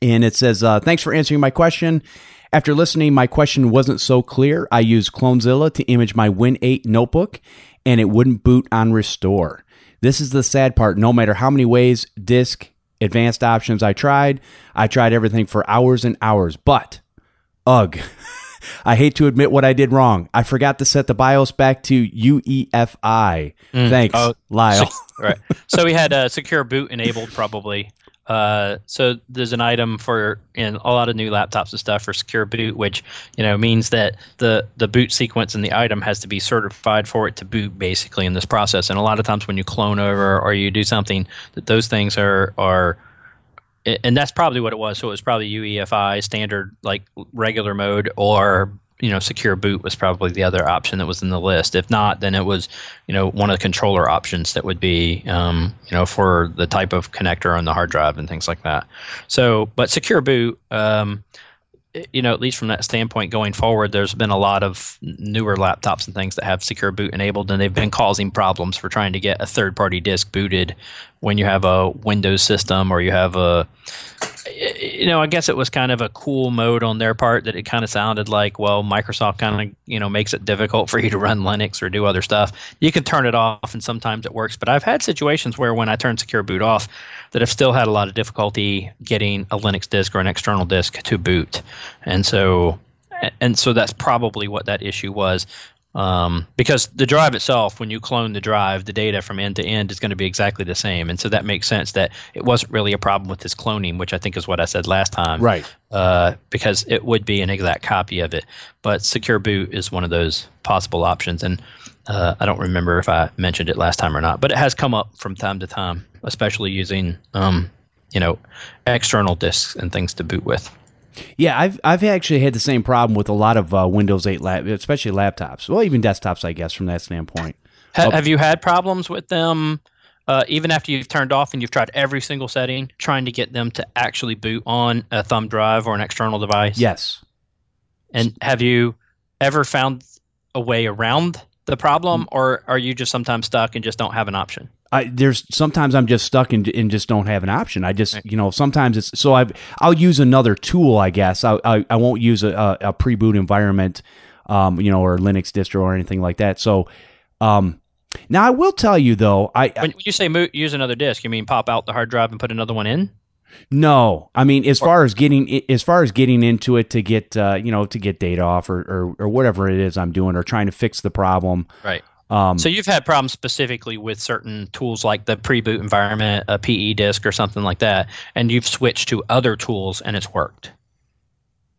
And it says, uh, Thanks for answering my question. After listening, my question wasn't so clear. I used Clonezilla to image my Win 8 notebook, and it wouldn't boot on restore. This is the sad part. No matter how many ways, disk, advanced options I tried, I tried everything for hours and hours. But, ugh. I hate to admit what I did wrong. I forgot to set the BIOS back to UEFI. Thanks, Oh, Lyle. right. So we had a secure boot enabled probably. Uh, so there's an item for in a lot of new laptops and stuff for secure boot, which you know means that the the boot sequence in the item has to be certified for it to boot basically in this process. And a lot of times when you clone over or you do something, that those things are are and that's probably what it was. So it was probably UEFI standard like regular mode or you know secure boot was probably the other option that was in the list. If not, then it was you know one of the controller options that would be um, you know for the type of connector on the hard drive and things like that. So, but secure boot. Um, you know, at least from that standpoint going forward, there's been a lot of newer laptops and things that have secure boot enabled, and they've been causing problems for trying to get a third party disk booted when you have a Windows system or you have a, you know, I guess it was kind of a cool mode on their part that it kind of sounded like, well, Microsoft kind of, you know, makes it difficult for you to run Linux or do other stuff. You can turn it off, and sometimes it works, but I've had situations where when I turn secure boot off, that I've still had a lot of difficulty getting a Linux disk or an external disk to boot, and so and so that's probably what that issue was. Um, because the drive itself, when you clone the drive, the data from end to end is going to be exactly the same, and so that makes sense that it wasn't really a problem with this cloning, which I think is what I said last time, right. uh, because it would be an exact copy of it. But secure boot is one of those possible options, and uh, I don't remember if I mentioned it last time or not, but it has come up from time to time, especially using um, you know external disks and things to boot with. Yeah, I've I've actually had the same problem with a lot of uh, Windows 8 lap, especially laptops. Well, even desktops, I guess, from that standpoint. Ha- Oh. Have you had problems with them? Uh, even after you've turned off and you've tried every single setting, trying to get them to actually boot on a thumb drive or an external device. Yes. And have you ever found a way around the Mm. problem, or are you just sometimes stuck and just don't have an option? I, there's sometimes I'm just stuck and, and just don't have an option. I just you know sometimes it's so I I'll use another tool I guess I I, I won't use a, a, pre boot environment, um you know or Linux distro or anything like that. So, um now I will tell you though I, I When you say mo- use another disk, you mean pop out the hard drive and put another one in? No, I mean as far as getting as far as getting into it to get uh, you know to get data off or, or or whatever it is I'm doing or trying to fix the problem. Right. Um, So you've had problems specifically with certain tools like the pre-boot environment, a PE disk, or something like that, and you've switched to other tools and it's worked.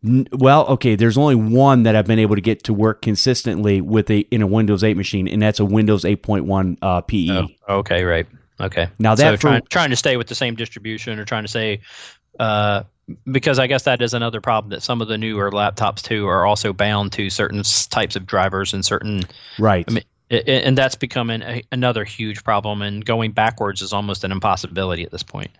N- Well, okay. There's only one that I've been able to get to work consistently with a in a Windows 8 machine, and that's a Windows 8.1 uh, PE. Okay, right. Okay. Now so that for- trying trying to stay with the same distribution or trying to say, uh, because I guess that is another problem that some of the newer laptops too are also bound to certain types of drivers and certain, Right. I mean, i- i- and that's becoming a, another huge problem. And going backwards is almost an impossibility at this point.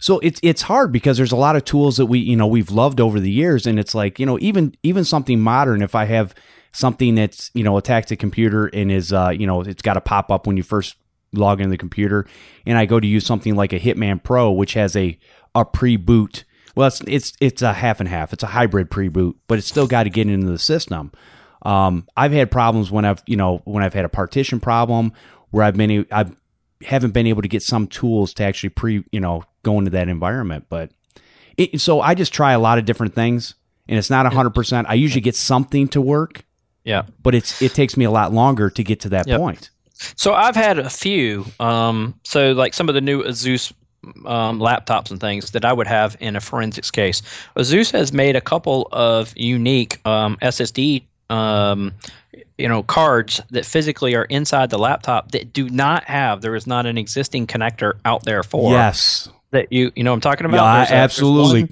So it's it's hard because there's a lot of tools that we you know we've loved over the years, and it's like you know even even something modern. If I have something that's you know attached to computer and is uh you know it's got to pop up when you first log into the computer, and I go to use something like a Hitman Pro, which has a a pre boot. Well, it's it's it's a half and half. It's a hybrid pre boot, but it's still got to get into the system. Um, I've had problems when I've you know when I've had a partition problem where I've been I've haven't been able to get some tools to actually pre you know go into that environment. But it, so I just try a lot of different things, and it's not hundred percent. I usually get something to work, Yeah. but it's it takes me a lot longer to get to that Yep. point. So I've had a few. Um, so like some of the new Asus um, laptops and things that I would have in a forensics case. Asus has made a couple of unique um, SSD, um, you know, cards that physically are inside the laptop that do not have. There is not an existing connector out there for Yes, that. You you know I'm talking about? Yeah, a- absolutely.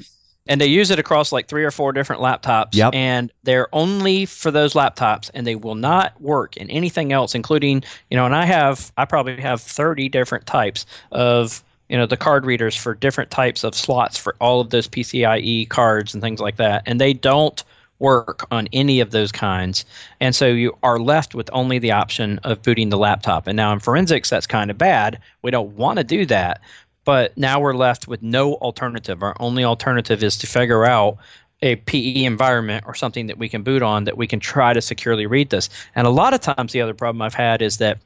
and they use it across like three or four different laptops Yep. and they're only for those laptops and they will not work in anything else including you know and i have i probably have 30 different types of you know the card readers for different types of slots for all of those pcie cards and things like that and they don't work on any of those kinds and so you are left with only the option of booting the laptop and now in forensics that's kind of bad we don't want to do that but now we're left with no alternative. Our only alternative is to figure out a PE environment or something that we can boot on that we can try to securely read this. And a lot of times, the other problem I've had is that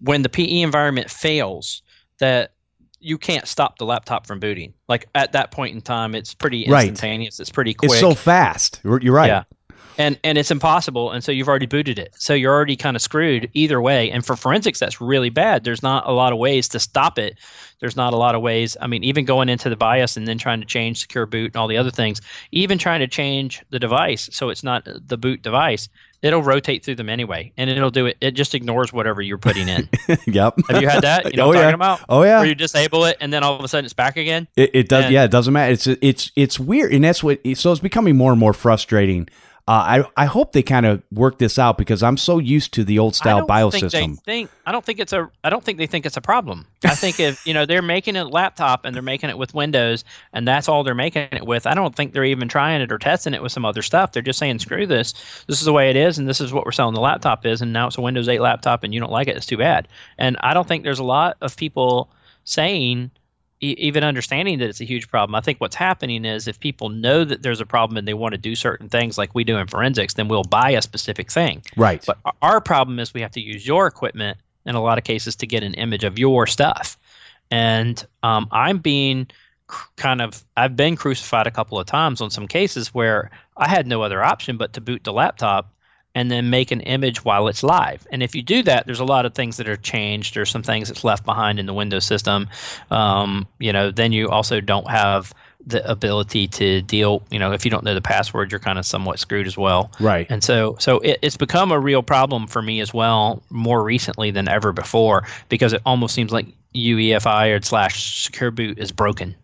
when the PE environment fails, that you can't stop the laptop from booting. Like at that point in time, it's pretty Right. instantaneous. It's pretty quick it's so fast. You're you're right. Yeah. And and it's impossible and so you've already booted it so you're already kind of screwed either way and for forensics that's really bad there's not a lot of ways to stop it there's not a lot of ways i mean even going into the BIOS and then trying to change secure boot and all the other things even trying to change the device so it's not the boot device it'll rotate through them anyway and it'll do it it just ignores whatever you're putting in yep. have you had that you oh, know Oh, what i'm yeah. talking about Oh yeah. where you disable it and then all of a sudden it's back again It, it does. And- yeah, it doesn't matter. It's it's it's weird, and that's what. So it's becoming more and more frustrating. Uh, I I hope they kind of work this out because I'm so used to the old style don't BIOS think. Think I don't think it's a I don't think they think it's a problem. I think if you know they're making a laptop and they're making it with Windows and that's all they're making it with, I don't think they're even trying it or testing it with some other stuff. They're just saying screw this. This is the way it is and this is what we're selling the laptop is and now it's a Windows 8 laptop and you don't like it. It's too bad. And I don't think there's a lot of people saying e- even understanding that it's a huge problem. I think what's happening is if people know that there's a problem and they want to do certain things like we do in forensics, then we'll buy a specific thing. right. But our- our problem is we have to use your equipment in a lot of cases to get an image of your stuff. And um, I'm being kind of, I've been crucified a couple of times on some cases where I had no other option but to boot the laptop and then make an image while it's live. And if you do that, there's a lot of things that are changed. or some things that's left behind in the Windows system. Um, you know, then you also don't have the ability to deal. You know, if you don't know the password, you're kind of somewhat screwed as well. right. And so, so it, it's become a real problem for me as well, more recently than ever before, because it almost seems like UEFI or slash secure boot is broken,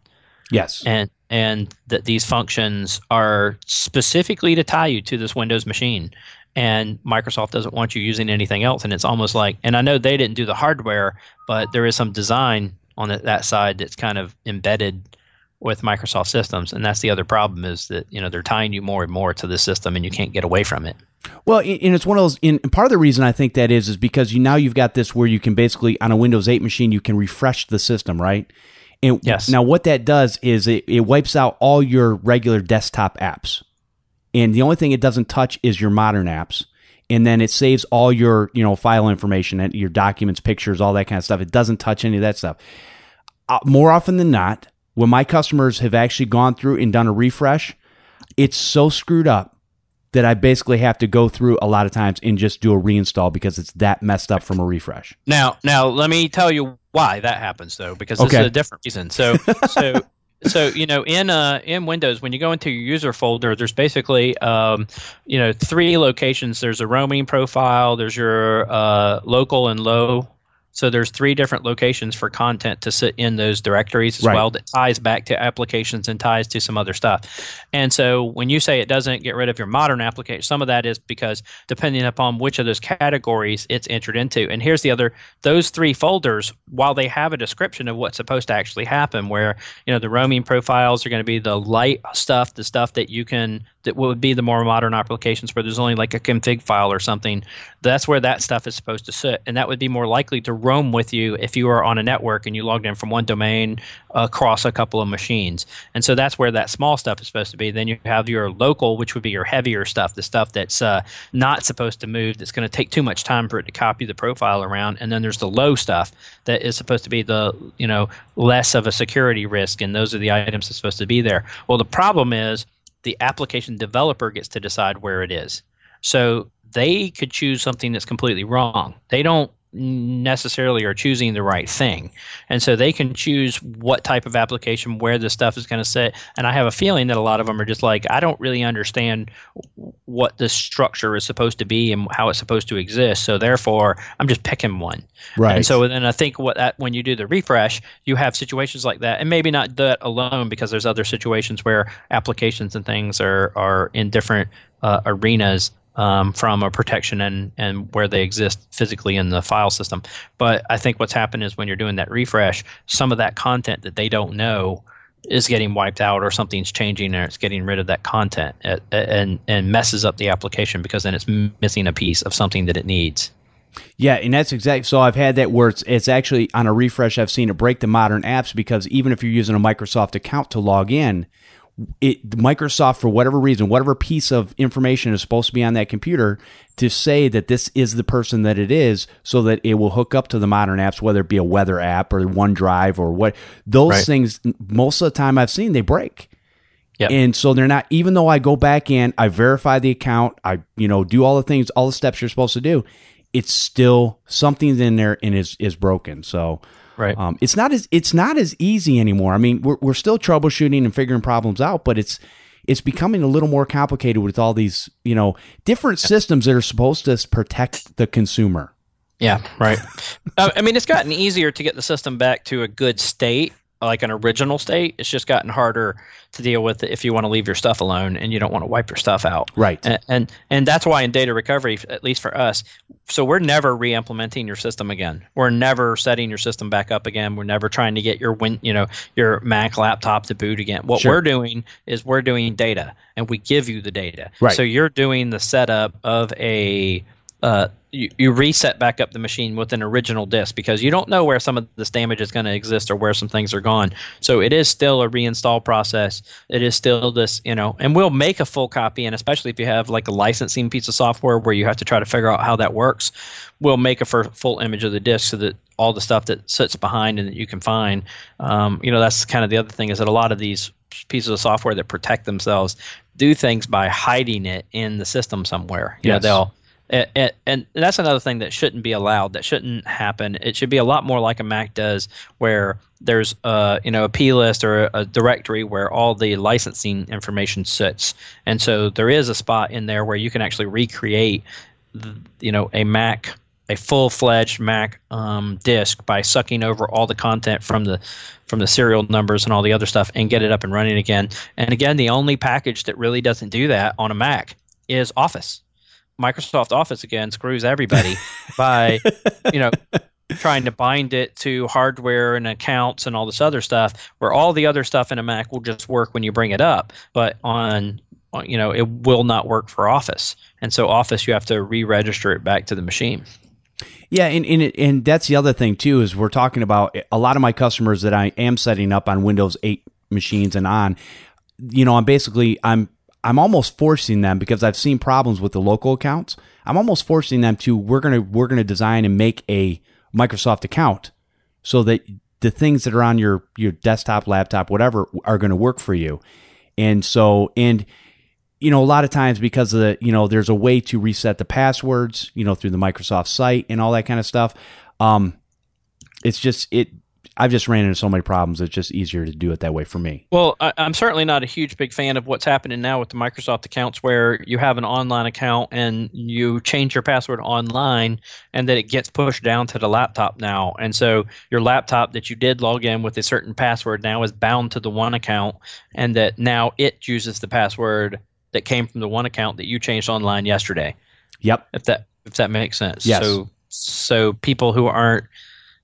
yes. and and that these functions are specifically to tie you to this Windows machine, and Microsoft doesn't want you using anything else, and it's almost like, and I know they didn't do the hardware, but there is some design on that side that's kind of embedded with Microsoft systems, and that's the other problem is that you know they're tying you more and more to the system, and you can't get away from it. Well, and and it's one of those. And part of the reason I think that is is because you now you've got this where you can basically on a Windows 8 machine you can refresh the system, right? And Yes. now what that does is it, it wipes out all your regular desktop apps, and the only thing it doesn't touch is your modern apps. And then it saves all your you know file information and your documents, pictures, all that kind of stuff. It doesn't touch any of that stuff. Uh, more often than not, when my customers have actually gone through and done a refresh, it's so screwed up that I basically have to go through a lot of times and just do a reinstall because it's that messed up from a refresh. Now, now let me tell you why that happens though, because this Okay. is a different reason. So, so, so you know, in uh, in Windows, when you go into your user folder, there's basically um, you know three locations. There's a roaming profile. There's your uh, local and low. So there's three different locations for content to sit in those directories as Right. well that ties back to applications and ties to some other stuff. And so when you say it doesn't get rid of your modern application, some of that is because depending upon which of those categories it's entered into. And here's the other those three folders, while they have a description of what's supposed to actually happen, where you know the roaming profiles are going to be the light stuff, the stuff that you can that would be the more modern applications where there's only like a config file or something. That's where that stuff is supposed to sit, and that would be more likely to roam with you if you are on a network and you logged in from one domain across a couple of machines. And so that's where that small stuff is supposed to be. Then you have your local, which would be your heavier stuff, the stuff that's uh, not supposed to move, that's going to take too much time for it to copy the profile around. And then there's the low stuff that is supposed to be the you know less of a security risk, and those are the items that's supposed to be there. Well, the problem is the application developer gets to decide where it is. So they could choose something that's completely wrong. They don't necessarily are choosing the right thing. And so they can choose what type of application, where the stuff is going to sit. And I have a feeling that a lot of them are just like, I don't really understand what the structure is supposed to be and how it's supposed to exist. So therefore, I'm just picking one. Right. And so then I think what that when you do the refresh, you have situations like that, and maybe not that alone because there's other situations where applications and things are are in different uh, arenas um, from a protection and and where they exist physically in the file system. But I think what's happened is when you're doing that refresh, some of that content that they don't know is getting wiped out or something's changing and it's getting rid of that content and and, and messes up the application because then it's missing a piece of something that it needs. Yeah, and that's exact. So I've had that where it's it's actually on a refresh. I've seen it break the modern apps because even if you're using a Microsoft account to log in, it Microsoft for whatever reason, whatever piece of information is supposed to be on that computer, to say that this is the person that it is, so that it will hook up to the modern apps, whether it be a weather app or OneDrive or what. Those Right. things, most of the time I've seen, they break. Yep. And so they're not even though I go back in, I verify the account, I you know, do all the things, all the steps you're supposed to do, it's still something's in there and is is broken. So Right. um, it's not as it's not as easy anymore. I mean, we're we're still troubleshooting and figuring problems out, but it's it's becoming a little more complicated with all these, you know, different systems that are supposed to protect the consumer. Yeah, right. uh, I mean, it's gotten easier to get the system back to a good state, like an original state. It's just gotten harder to deal with if you want to leave your stuff alone and you don't want to wipe your stuff out. Right. And, and and that's why in data recovery, at least for us, so we're never re-implementing your system again. We're never setting your system back up again. We're never trying to get your win, you know, your Mac laptop to boot again. What Sure. we're doing is we're doing data, and we give you the data. Right. So you're doing the setup of a uh, you, you reset back up the machine with an original disk because you don't know where some of this damage is going to exist or where some things are gone. So it is still a reinstall process. It is still this, you know, and we'll make a full copy. And especially if you have like a licensing piece of software where you have to try to figure out how that works, we'll make a full image of the disk so that all the stuff that sits behind and that you can find, um, you know, that's kind of the other thing is that a lot of these pieces of software that protect themselves do things by hiding it in the system somewhere. You know, they'll and, and, that's another thing that shouldn't be allowed. That shouldn't happen. It should be a lot more like a Mac does, where there's a you know a P list or a, directory where all the licensing information sits, and so there is a spot in there where you can actually recreate, you know, a Mac, a full-fledged Mac um, disk by sucking over all the content from the from the serial numbers and all the other stuff and get it up and running again. And again, the only package that really doesn't do that on a Mac is Office. Microsoft Office again screws everybody by, you know, trying to bind it to hardware and accounts and all this other stuff where all the other stuff in a Mac will just work when you bring it up, but on you know, it will not work for Office. And so Office you have to re-register it back to the machine. Yeah, and and, and that's the other thing too is we're talking about a lot of my customers that I am setting up on Windows 8 machines and on. You know, I'm basically I'm I'm almost forcing them because I've seen problems with the local accounts. I'm almost forcing them to we're gonna we're gonna design and make a Microsoft account so that the things that are on your your desktop, laptop, whatever, are going to work for you. And so, and you know, a lot of times because of the, you know, there's a way to reset the passwords, you know, through the Microsoft site and all that kind of stuff. Um, it's just it I've just ran into so many problems. It's just easier to do it that way for me. Well, I, am certainly not a huge big fan of what's happening now with the Microsoft accounts, where you have an online account and you change your password online, and that it gets pushed down to the laptop now. And so your laptop that you did log in with a certain password now is bound to the one account, and that now it uses the password that came from the one account that you changed online yesterday. Yep. If that if that makes sense. Yes. So so people who aren't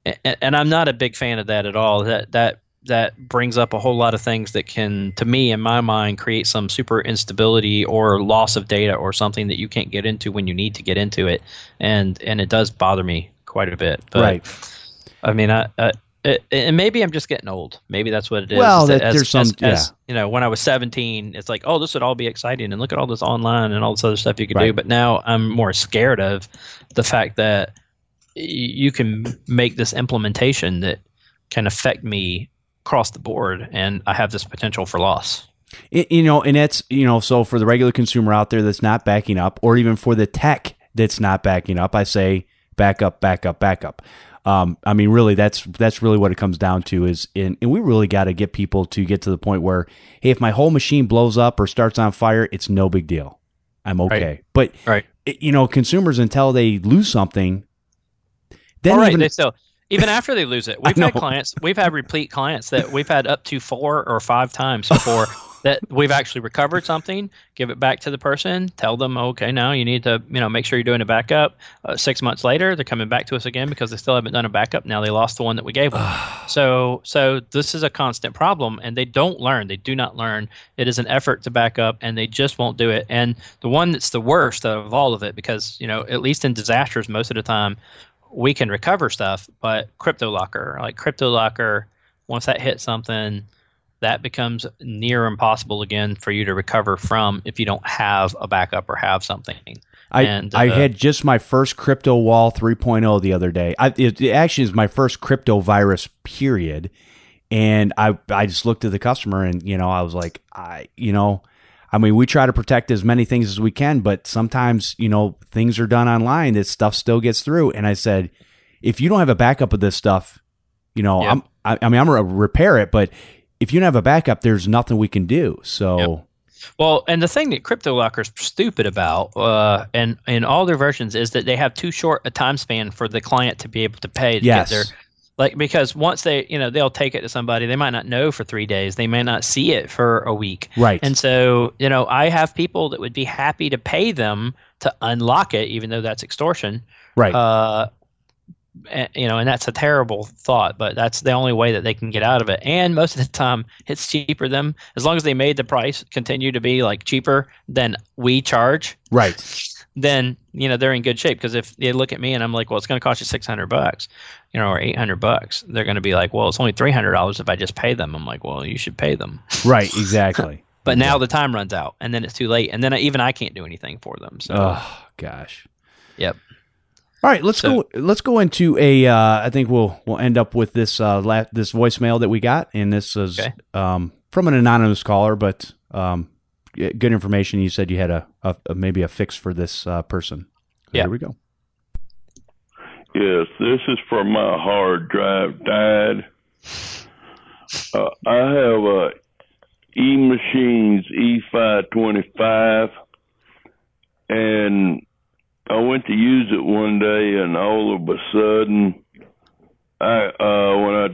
and, and I'm not a big fan of that at all. That that that brings up a whole lot of things that can, to me, in my mind, create some super instability or loss of data or something that you can't get into when you need to get into it, and and it does bother me quite a bit. But, right. I mean, I, I it, and maybe I'm just getting old. Maybe that's what it is. Well, that, as, there's some, as, yeah. As, you know, when I was 17, it's like, oh, this would all be exciting, and look at all this online and all this other stuff you could right. do. But now I'm more scared of the fact that you can make this implementation that can affect me across the board, and I have this potential for loss. It, you know, and that's you know, so for the regular consumer out there that's not backing up, or even for the tech that's not backing up, I say back up, back up, back up. Um, I mean, really, that's that's really what it comes down to. Is in, and we really got to get people to get to the point where, hey, if my whole machine blows up or starts on fire, it's no big deal. I'm okay. Right. But right. You know, consumers until they lose something, then All right, even, they still even after they lose it. We've had clients, we've had repeat clients that we've had up to four or five times before that we've actually recovered something, give it back to the person, tell them, okay, now you need to, you know, make sure you're doing a backup. Uh, six months later, they're coming back to us again because they still haven't done a backup. Now they lost the one that we gave them. so, so this is a constant problem, and they don't learn. They do not learn. It is an effort to back up, and they just won't do it. And the one that's the worst of all of it, because you know, at least in disasters, most of the time, we can recover stuff, but CryptoLocker, like CryptoLocker, once that hits something, that becomes near impossible again for you to recover from if you don't have a backup or have something. I, and, uh, I had just my first CryptoWall 3.0 the other day. I, it, it actually is my first crypto virus period. And I, I just looked at the customer and, you know, I was like, I, you know, I mean, we try to protect as many things as we can, but sometimes, you know, things are done online that stuff still gets through. And I said, if you don't have a backup of this stuff, you know, yep. I'm, I, I, mean, I'm going to repair it, but if you don't have a backup, there's nothing we can do. So, yep. Well, and the thing that CryptoLocker's stupid about, uh, and in all their versions, is that they have too short a time span for the client to be able to pay to yes. get their like because once they you know they'll take it to somebody they might not know for three days. They may not see it for a week. Right. And so you know i have people that would be happy to pay them to unlock it even though that's extortion. Right. Uh and, you know and that's a terrible thought but that's the only way that they can get out of it. And most of the time it's cheaper them. As long as they made the price continue to be like cheaper than we charge right. then you know they're in good shape because if they look at me and I'm like, well, it's going to cost you six hundred bucks, you know, or eight hundred bucks, they're going to be like, well, it's only three hundred dollars if I just pay them. I'm like, well, you should pay them. Right. Exactly. but now the time runs out, and then it's too late, and then I, even I can't do anything for them. So. Oh gosh. Yep. All right, let's so, go. Let's go into a. Uh, I think we'll we'll end up with this uh, la- this voicemail that we got, and this is okay. um, from an anonymous caller, but um, good information. You said you had a, a, a maybe a fix for this uh, person. So yeah. Here we go. Yes, this is for my hard drive died. Uh, I have a E Machines E525, and I went to use it one day, and all of a sudden, I uh, when I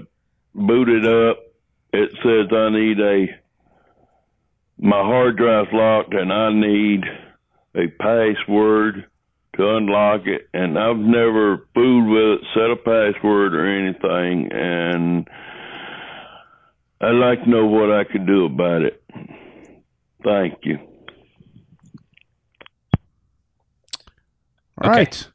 booted up, it says I need a my hard drive's locked and I need a password to unlock it. And I've never fooled with it, set a password or anything. And I'd like to know what I could do about it. Thank you. All okay. right.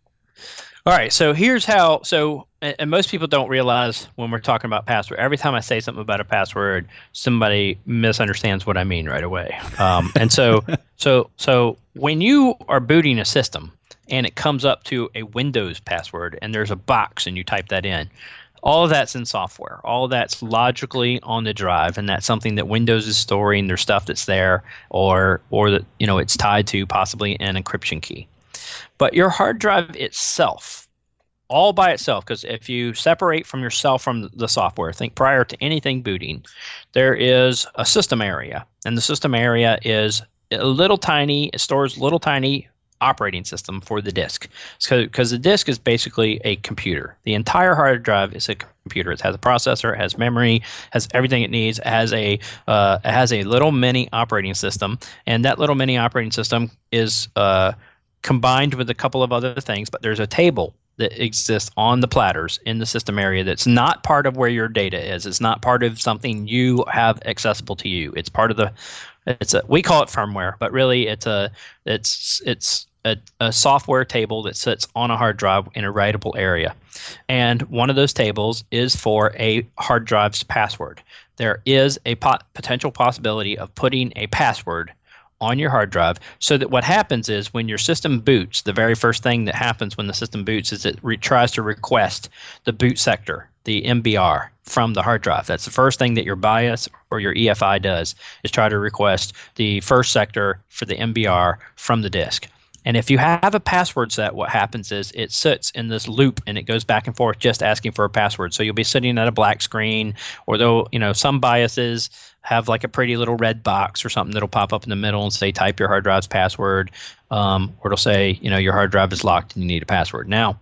All right. So here's how. So and most people don't realize when we're talking about password. Every time I say something about a password, somebody misunderstands what I mean right away. Um, and so, so, so when you are booting a system and it comes up to a Windows password and there's a box and you type that in, all of that's in software. All of that's logically on the drive, and that's something that Windows is storing There's stuff that's there, or or that you know it's tied to possibly an encryption key. But your hard drive itself, all by itself, because if you separate from yourself from the software, think prior to anything booting, there is a system area, and the system area is a little tiny. It stores little tiny operating system for the disk. Because the disk is basically a computer. The entire hard drive is a computer. It has a processor, it has memory, has everything it needs. It has a uh, it has a little mini operating system, and that little mini operating system is uh, combined with a couple of other things. But there's a table that exists on the platters in the system area that's not part of where your data is. It's not part of something you have accessible to you. It's part of the it's a we call it firmware, but really it's a it's it's a, a, software table that sits on a hard drive in a writable area. And one of those tables is for a hard drive's password. There is a pot- potential possibility of putting a password on your hard drive so that what happens is when your system boots, the very first thing that happens when the system boots is it re- tries to request the boot sector, the MBR, from the hard drive. That's the first thing that your BIOS or your EFI does is try to request the first sector for the MBR from the disk. And if you have a password set, what happens is it sits in this loop and it goes back and forth just asking for a password. So you'll be sitting at a black screen, or though, you know, some BIOSes have like a pretty little red box or something that'll pop up in the middle and say type your hard drive's password, um, or it'll say, you know, your hard drive is locked and you need a password. Now,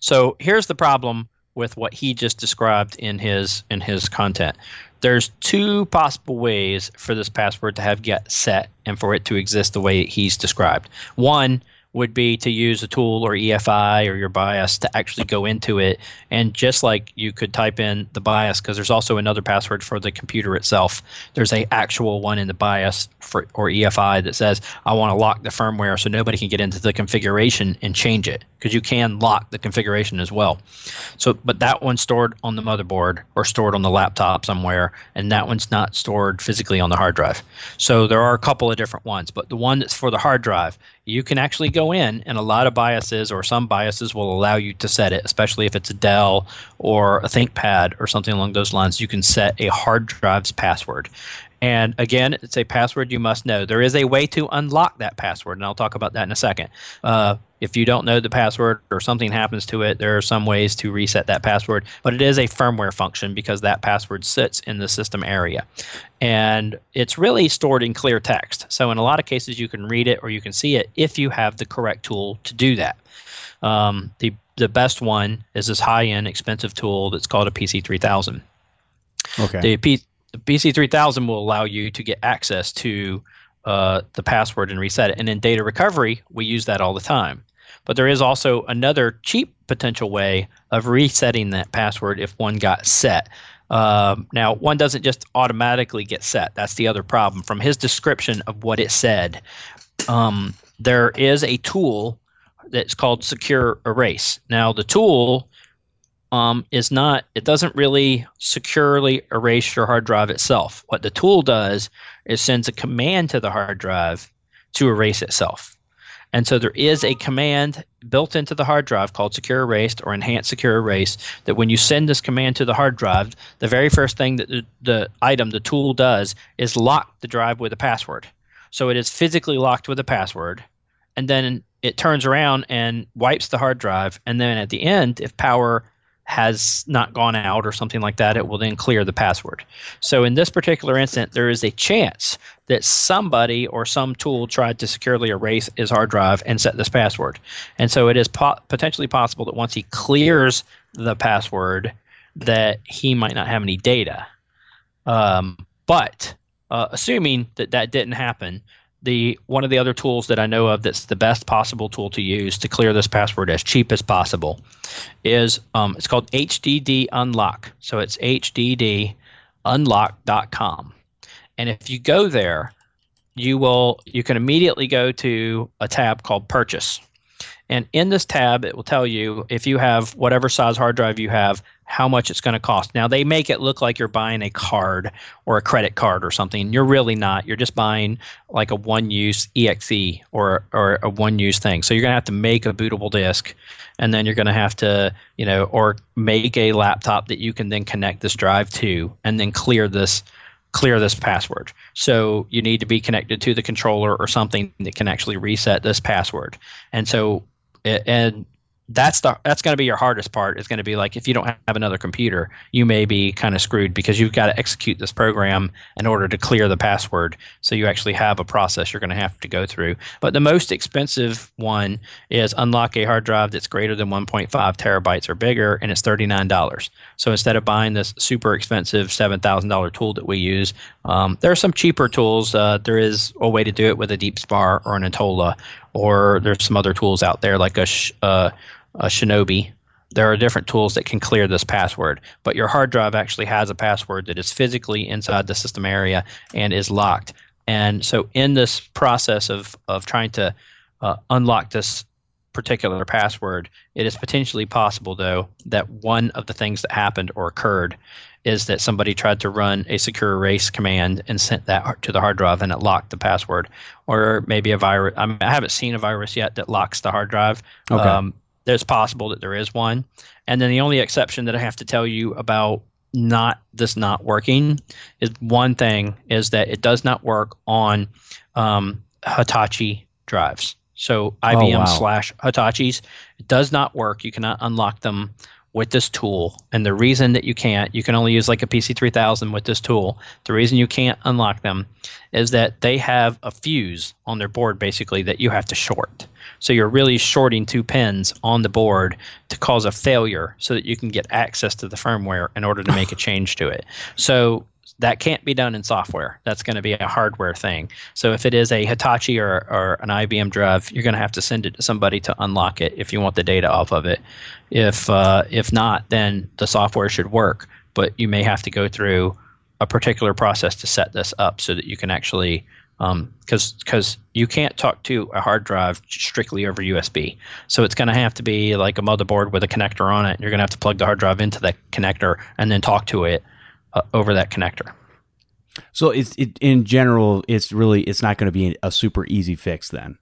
so here's the problem with what he just described in his in his content there's two possible ways for this password to have get set and for it to exist the way he's described. One would be to use a tool or EFI or your BIOS to actually go into it. And just like you could type in the BIOS, because there's also another password for the computer itself, there's a actual one in the BIOS for, or EFI that says, I want to lock the firmware so nobody can get into the configuration and change it, because you can lock the configuration as well. So, but that one's stored on the motherboard or stored on the laptop somewhere, and that one's not stored physically on the hard drive. So there are a couple of different ones, but the one that's for the hard drive, you can actually go in, and a lot of BIOSes or some BIOSes will allow you to set it, especially if it's a Dell or a ThinkPad or something along those lines. You can set a hard drive's password. And again, it's a password you must know. There is a way to unlock that password, and I'll talk about that in a second. Uh, if you don't know the password or something happens to it, there are some ways to reset that password, but it is a firmware function because that password sits in the system area. And it's really stored in clear text. So, in a lot of cases, you can read it or you can see it if you have the correct tool to do that. Um, the, the best one is this high end, expensive tool that's called a PC 3000. Okay. The P- the PC3000 will allow you to get access to uh, the password and reset it. And in data recovery, we use that all the time. But there is also another cheap potential way of resetting that password if one got set. Um, now, one doesn't just automatically get set. That's the other problem. From his description of what it said, um, there is a tool that's called Secure Erase. Now, the tool um, is not it doesn't really securely erase your hard drive itself. What the tool does is sends a command to the hard drive to erase itself. And so there is a command built into the hard drive called secure erased or enhanced secure erase that when you send this command to the hard drive, the very first thing that the, the item, the tool does is lock the drive with a password. So it is physically locked with a password. And then it turns around and wipes the hard drive. And then at the end, if power has not gone out or something like that, it will then clear the password. So in this particular instance, there is a chance that somebody or some tool tried to securely erase his hard drive and set this password. And so it is po- potentially possible that once he clears the password, that he might not have any data. Um, but uh, assuming that that didn't happen, the one of the other tools that I know of that's the best possible tool to use to clear this password as cheap as possible is um, it's called HDD Unlock. So it's HDDunlock.com, and if you go there, you will you can immediately go to a tab called Purchase, and in this tab it will tell you if you have whatever size hard drive you have how much it's going to cost. Now they make it look like you're buying a card or a credit card or something. You're really not. You're just buying like a one-use exe or or a one-use thing. So you're going to have to make a bootable disk, and then you're going to have to you know or make a laptop that you can then connect this drive to, and then clear this clear this password. So you need to be connected to the controller or something that can actually reset this password. And so and that's the that's going to be your hardest part. It's going to be like if you don't have another computer you may be kind of screwed because you've got to execute this program in order to clear the password. So you actually have a process you're going to have to go through. But the most expensive one is unlock a hard drive that's greater than 1.5 terabytes or bigger and it's $39 so instead of buying this super expensive $7000 tool that we use um, there are some cheaper tools. Uh, there is a way to do it with a DeepSpar or an Atola or there's some other tools out there like a, uh, a Shinobi. There are different tools that can clear this password, but your hard drive actually has a password that is physically inside the system area and is locked. And so, in this process of of trying to uh, unlock this particular password, it is potentially possible, though, that one of the things that happened or occurred is that somebody tried to run a secure erase command and sent that to the hard drive and it locked the password. Or maybe a virus. I, mean, I haven't seen a virus yet that locks the hard drive. Okay. Um, there's possible that there is one. And then the only exception that I have to tell you about not this not working is one thing is that it does not work on um, Hitachi drives. So IBM oh, wow. slash Hitachis, it does not work. You cannot unlock them with this tool. And the reason that you can't, you can only use like a PC3000 with this tool. The reason you can't unlock them is that they have a fuse on their board basically that you have to short. So you're really shorting two pins on the board to cause a failure so that you can get access to the firmware in order to make a change to it. So that can't be done in software. That's going to be a hardware thing. So if it is a Hitachi or, or an IBM drive, you're going to have to send it to somebody to unlock it if you want the data off of it. If uh, if not, then the software should work, but you may have to go through a particular process to set this up so that you can actually because um, because you can't talk to a hard drive strictly over USB. So it's going to have to be like a motherboard with a connector on it. You're going to have to plug the hard drive into that connector and then talk to it uh, over that connector. So it's it, in general, it's really it's not going to be a super easy fix then.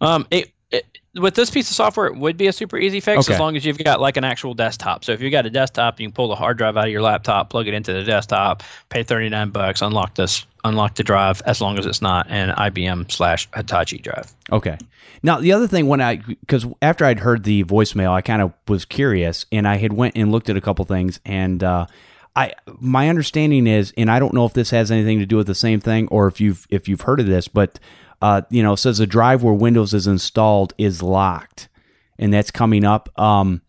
Um, it, it, with this piece of software, it would be a super easy fix okay. as long as you've got like an actual desktop. So if you've got a desktop, you can pull the hard drive out of your laptop, plug it into the desktop, pay thirty nine bucks, unlock this, unlock the drive, as long as it's not an IBM slash Hitachi drive. Okay. Now the other thing when I because after I'd heard the voicemail, I kind of was curious and I had went and looked at a couple things and. uh I my understanding is, and I don't know if this has anything to do with the same thing or if you've if you've heard of this, but uh, you know, says the drive where Windows is installed is locked, and that's coming up. Um,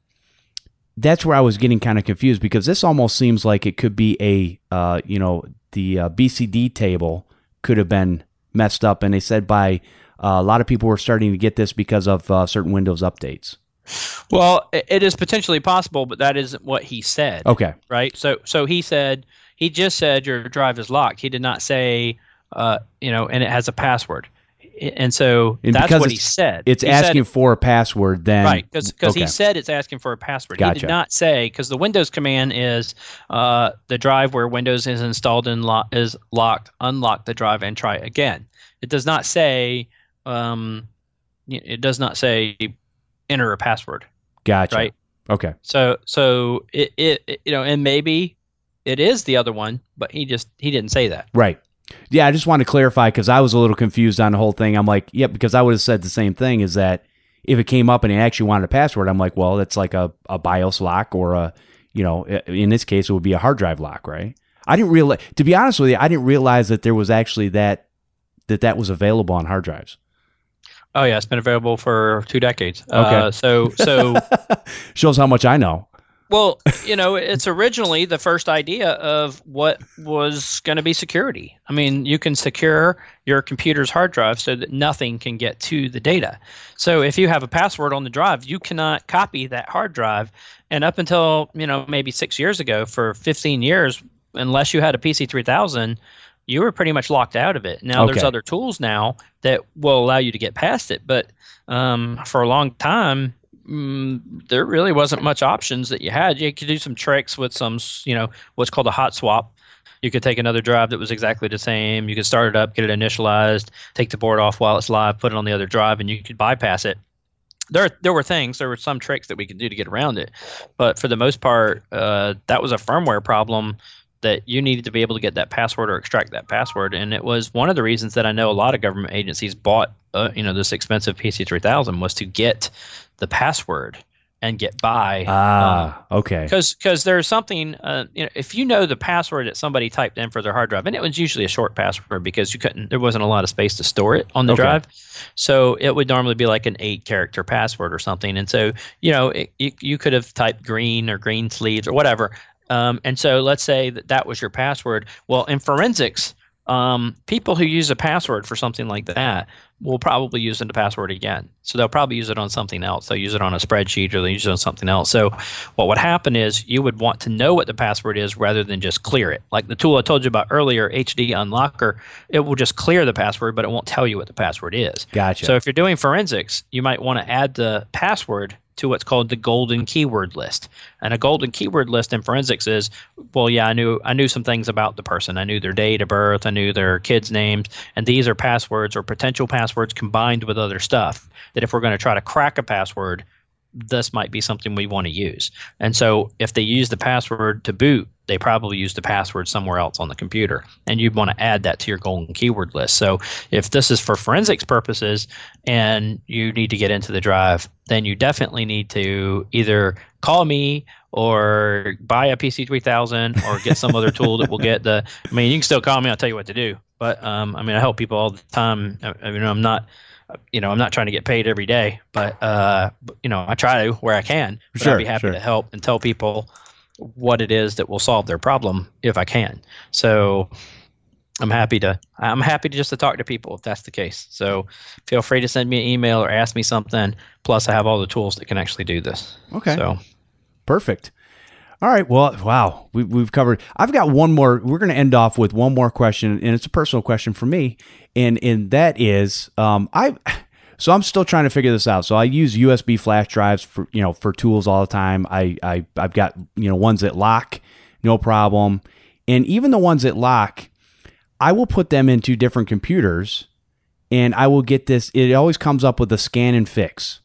that's where I was getting kind of confused because this almost seems like it could be a uh, you know the uh, BCD table could have been messed up, and they said by uh, a lot of people were starting to get this because of uh, certain Windows updates. Well, it is potentially possible, but that isn't what he said. Okay. Right. So, so he said he just said your drive is locked. He did not say, uh, you know, and it has a password. And so and that's what he said. It's he asking said, for a password, then right? Because okay. he said it's asking for a password. Gotcha. He did not say because the Windows command is uh, the drive where Windows is installed and lo- is locked. Unlock the drive and try again. It does not say. Um, it does not say enter a password. Gotcha. Right. Okay. So so it, it, it you know and maybe it is the other one, but he just he didn't say that. Right. Yeah, I just want to clarify because I was a little confused on the whole thing. I'm like, yep, yeah, because I would have said the same thing. Is that if it came up and he actually wanted a password, I'm like, well, it's like a, a BIOS lock or a, you know, in this case, it would be a hard drive lock, right? I didn't realize, to be honest with you, I didn't realize that there was actually that that that was available on hard drives. Oh yeah, it's been available for two decades. Okay. Uh, so so shows how much I know. Well, you know, it's originally the first idea of what was going to be security. I mean, you can secure your computer's hard drive so that nothing can get to the data. So if you have a password on the drive, you cannot copy that hard drive. And up until, you know, maybe 6 years ago for 15 years, unless you had a PC 3000, you were pretty much locked out of it. Now okay. there's other tools now that will allow you to get past it, but um, for a long time, mm, there really wasn't much options that you had. You could do some tricks with some, you know, what's called a hot swap. You could take another drive that was exactly the same. You could start it up, get it initialized, take the board off while it's live, put it on the other drive, and you could bypass it. There, there were things, there were some tricks that we could do to get around it, but for the most part, uh, that was a firmware problem that you needed to be able to get that password or extract that password. And it was one of the reasons that I know a lot of government agencies bought, uh, you know, this expensive PC3000 was to get the password and get by. Ah, um, okay. Because because there's something, uh, you know, if you know the password that somebody typed in for their hard drive, and it was usually a short password because you couldn't, there wasn't a lot of space to store it on the okay. drive, so it would normally be like an eight character password or something, and so you know, it, you, you could have typed green or green sleeves or whatever, um, and so let's say that that was your password. Well, in forensics um, people who use a password for something like that will probably use the password again. So they'll probably use it on something else. They'll use it on a spreadsheet or they'll use it on something else. So what would happen is you would want to know what the password is rather than just clear it. Like the tool I told you about earlier, HD Unlocker, it will just clear the password, but it won't tell you what the password is. Gotcha. So if you're doing forensics, you might want to add the password to what's called the golden keyword list. And a golden keyword list in forensics is, well, yeah, I knew I knew some things about the person. I knew their date of birth, I knew their kids' names, and these are passwords or potential passwords combined with other stuff. That if we're going to try to crack a password, this might be something we want to use. And so if they use the password to boot, they probably use the password somewhere else on the computer. And you'd want to add that to your golden keyword list. So if this is for forensics purposes and you need to get into the drive, then you definitely need to either call me or buy a PC 3000 or get some other tool that will get the. I mean, you can still call me, I'll tell you what to do. But um, I mean, I help people all the time. I, I mean, I'm not you know, I'm not trying to get paid every day, but uh, you know, I try to where I can. But sure, I'd be happy sure. to help and tell people what it is that will solve their problem if I can. So I'm happy to I'm happy to just to talk to people if that's the case. So feel free to send me an email or ask me something. Plus, I have all the tools that can actually do this. Okay. So perfect. All right. Well, wow, we, we've covered. I've got one more. We're going to end off with one more question, and it's a personal question for me, and and that is, um, I. So I'm still trying to figure this out. So I use USB flash drives for you know for tools all the time. I, I I've got you know ones that lock, no problem, and even the ones that lock, I will put them into different computers, and I will get this. It always comes up with a scan and fix.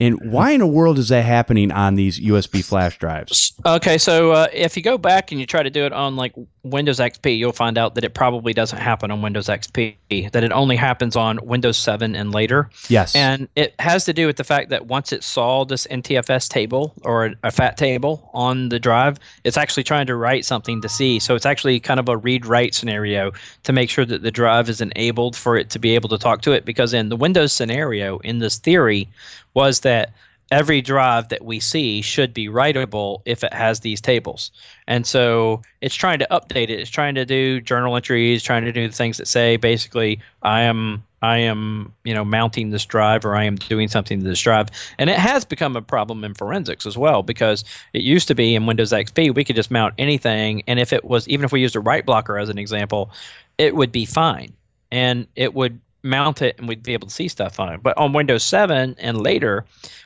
And why in the world is that happening on these USB flash drives? Okay, so uh, if you go back and you try to do it on like Windows XP, you'll find out that it probably doesn't happen on Windows XP. That it only happens on Windows 7 and later. Yes. And it has to do with the fact that once it saw this NTFS table or a, FAT table on the drive, it's actually trying to write something to see. So it's actually kind of a read-write scenario to make sure that the drive is enabled for it to be able to talk to it. Because in the Windows scenario, in this theory, was that every drive that we see should be writable if it has these tables. And so it's trying to update it. It's trying to do journal entries, trying to do the things that say basically I am I am, you know, mounting this drive or I am doing something to this drive. And it has become a problem in forensics as well because it used to be in Windows XP we could just mount anything and if it was even if we used a write blocker as an example, it would be fine. And it would mount it and we'd be able to see stuff on it. But on Windows 7 and later,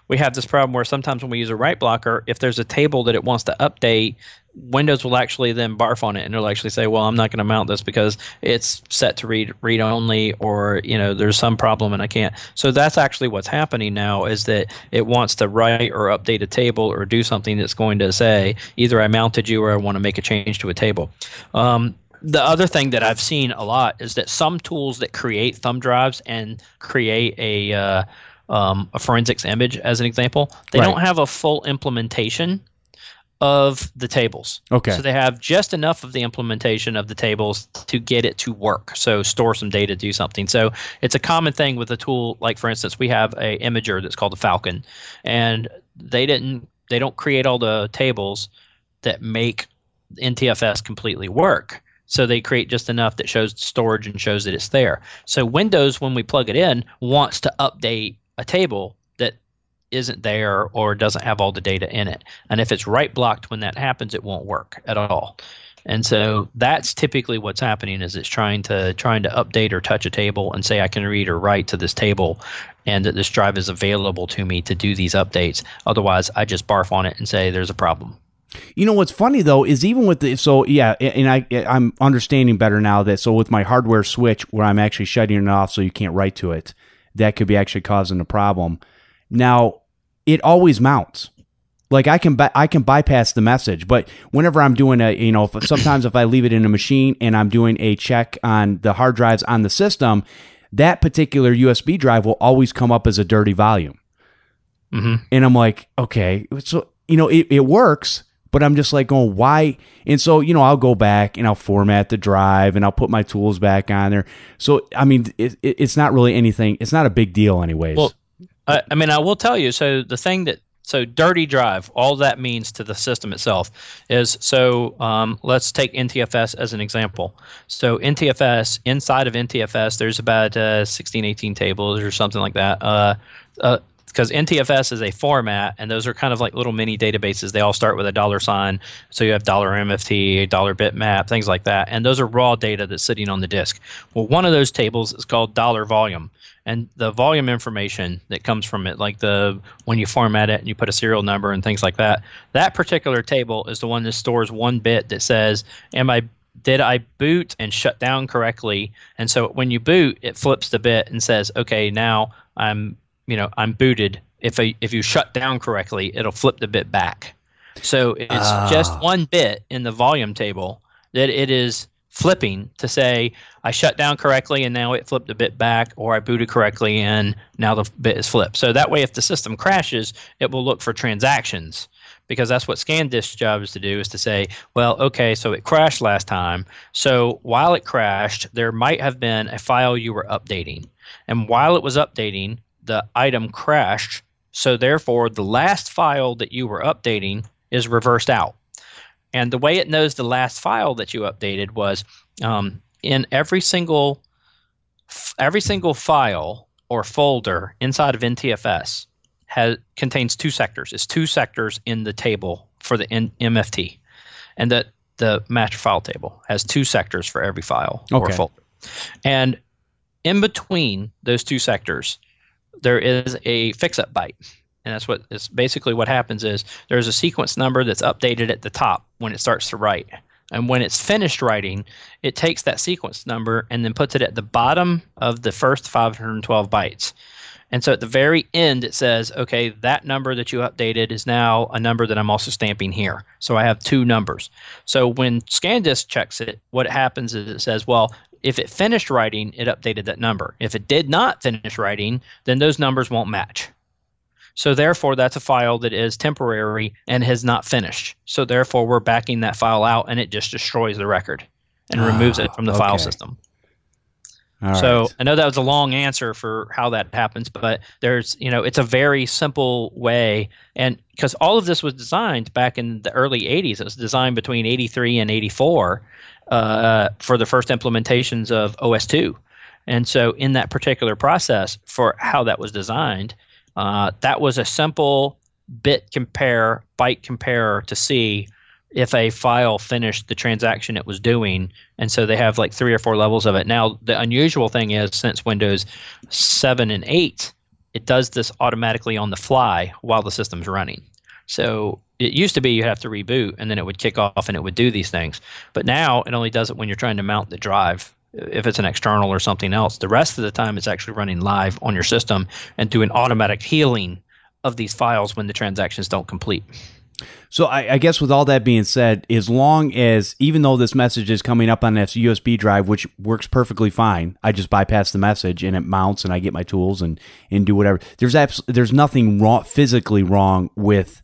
we have this problem where sometimes when we use a write blocker, if there's a table that it wants to update, Windows will actually then barf on it and it'll actually say, "Well, I'm not going to mount this because it's set to read read only, or you know, there's some problem and I can't." So that's actually what's happening now is that it wants to write or update a table or do something that's going to say either I mounted you or I want to make a change to a table. Um, the other thing that I've seen a lot is that some tools that create thumb drives and create a uh, um, a forensics image, as an example, they right. don't have a full implementation of the tables. Okay. So they have just enough of the implementation of the tables to get it to work. So store some data, do something. So it's a common thing with a tool like, for instance, we have a imager that's called the Falcon, and they didn't they don't create all the tables that make NTFS completely work. So they create just enough that shows storage and shows that it's there. So Windows, when we plug it in, wants to update a table that isn't there or doesn't have all the data in it. And if it's write blocked when that happens, it won't work at all. And so that's typically what's happening is it's trying to trying to update or touch a table and say I can read or write to this table and that this drive is available to me to do these updates. Otherwise, I just barf on it and say there's a problem. You know what's funny though is even with the so yeah, and I I'm understanding better now that so with my hardware switch where I'm actually shutting it off so you can't write to it, that could be actually causing a problem. Now it always mounts. Like I can I can bypass the message, but whenever I'm doing a you know if, sometimes if I leave it in a machine and I'm doing a check on the hard drives on the system, that particular USB drive will always come up as a dirty volume. Mm-hmm. And I'm like, okay, so you know it, it works, but I'm just like going, why? And so, you know, I'll go back and I'll format the drive and I'll put my tools back on there. So, I mean, it, it, it's not really anything. It's not a big deal, anyways. Well, I, I mean, I will tell you. So the thing that so dirty drive, all that means to the system itself is so um, let's take NTFS as an example. So NTFS, inside of NTFS, there's about uh, 16, 18 tables or something like that. Uh, uh, because NTFS is a format, and those are kind of like little mini databases. They all start with a dollar sign, so you have dollar MFT, dollar bitmap, things like that, and those are raw data that's sitting on the disk. Well, one of those tables is called dollar volume, and the volume information that comes from it, like the when you format it and you put a serial number and things like that, that particular table is the one that stores one bit that says, "Am I did I boot and shut down correctly?" And so when you boot, it flips the bit and says, "Okay, now I'm you know I'm booted. If I, if you shut down correctly, it'll flip the bit back. So it's Ah. just one bit in the volume table that it is flipping to say I shut down correctly and now it flipped a bit back, or I booted correctly and now the bit is flipped. So that way, if the system crashes, it will look for transactions because that's what ScanDisk's job is to do is to say, well, okay, so it crashed last time. So while it crashed, there might have been a file you were updating. And while it was updating, the item crashed. So therefore, the last file that you were updating is reversed out. And the way it knows the last file that you updated was um, in every single every single file or folder inside of NTFS has contains two sectors. It's two sectors in the table for the N- MFT, and that the master file table has two sectors for every file or folder. And in between those two sectors, there is a fix-up byte, and that's what is basically what happens is there's a sequence number that's updated at the top when it starts to write. And when it's finished writing, it takes that sequence number and then puts it at the bottom of the first 512 bytes. And so at the very end, it says, okay, that number that you updated is now a number that I'm also stamping here. So I have two numbers. So when ScanDisk checks it, what happens is it says, well, if it finished writing, it updated that number. If it did not finish writing, then those numbers won't match. So therefore, that's a file that is temporary and has not finished. So therefore, we're backing that file out, and it just destroys the record and removes it from the file system. All so right. I know that was a long answer for how that happens, but there's you know it's a very simple way, and because all of this was designed back in the early '80s, it was designed between '83 and '84 uh, for the first implementations of OS2, and so in that particular process for how that was designed, uh, that was a simple bit compare, byte compare to see if a file finished the transaction it was doing. And so they have like three or four levels of it. Now, the unusual thing is since Windows 7 and 8, it does this automatically on the fly while the system's running. So it used to be you have to reboot and then it would kick off and it would do these things. But now it only does it when you're trying to mount the drive. If it's an external or something else, the rest of the time it's actually running live on your system and doing automatic healing of these files when the transactions don't complete. So I, I guess with all that being said, as long as even though this message is coming up on this USB drive, which works perfectly fine, I just bypass the message and it mounts and I get my tools and and do whatever. There's abs- there's nothing wrong physically wrong with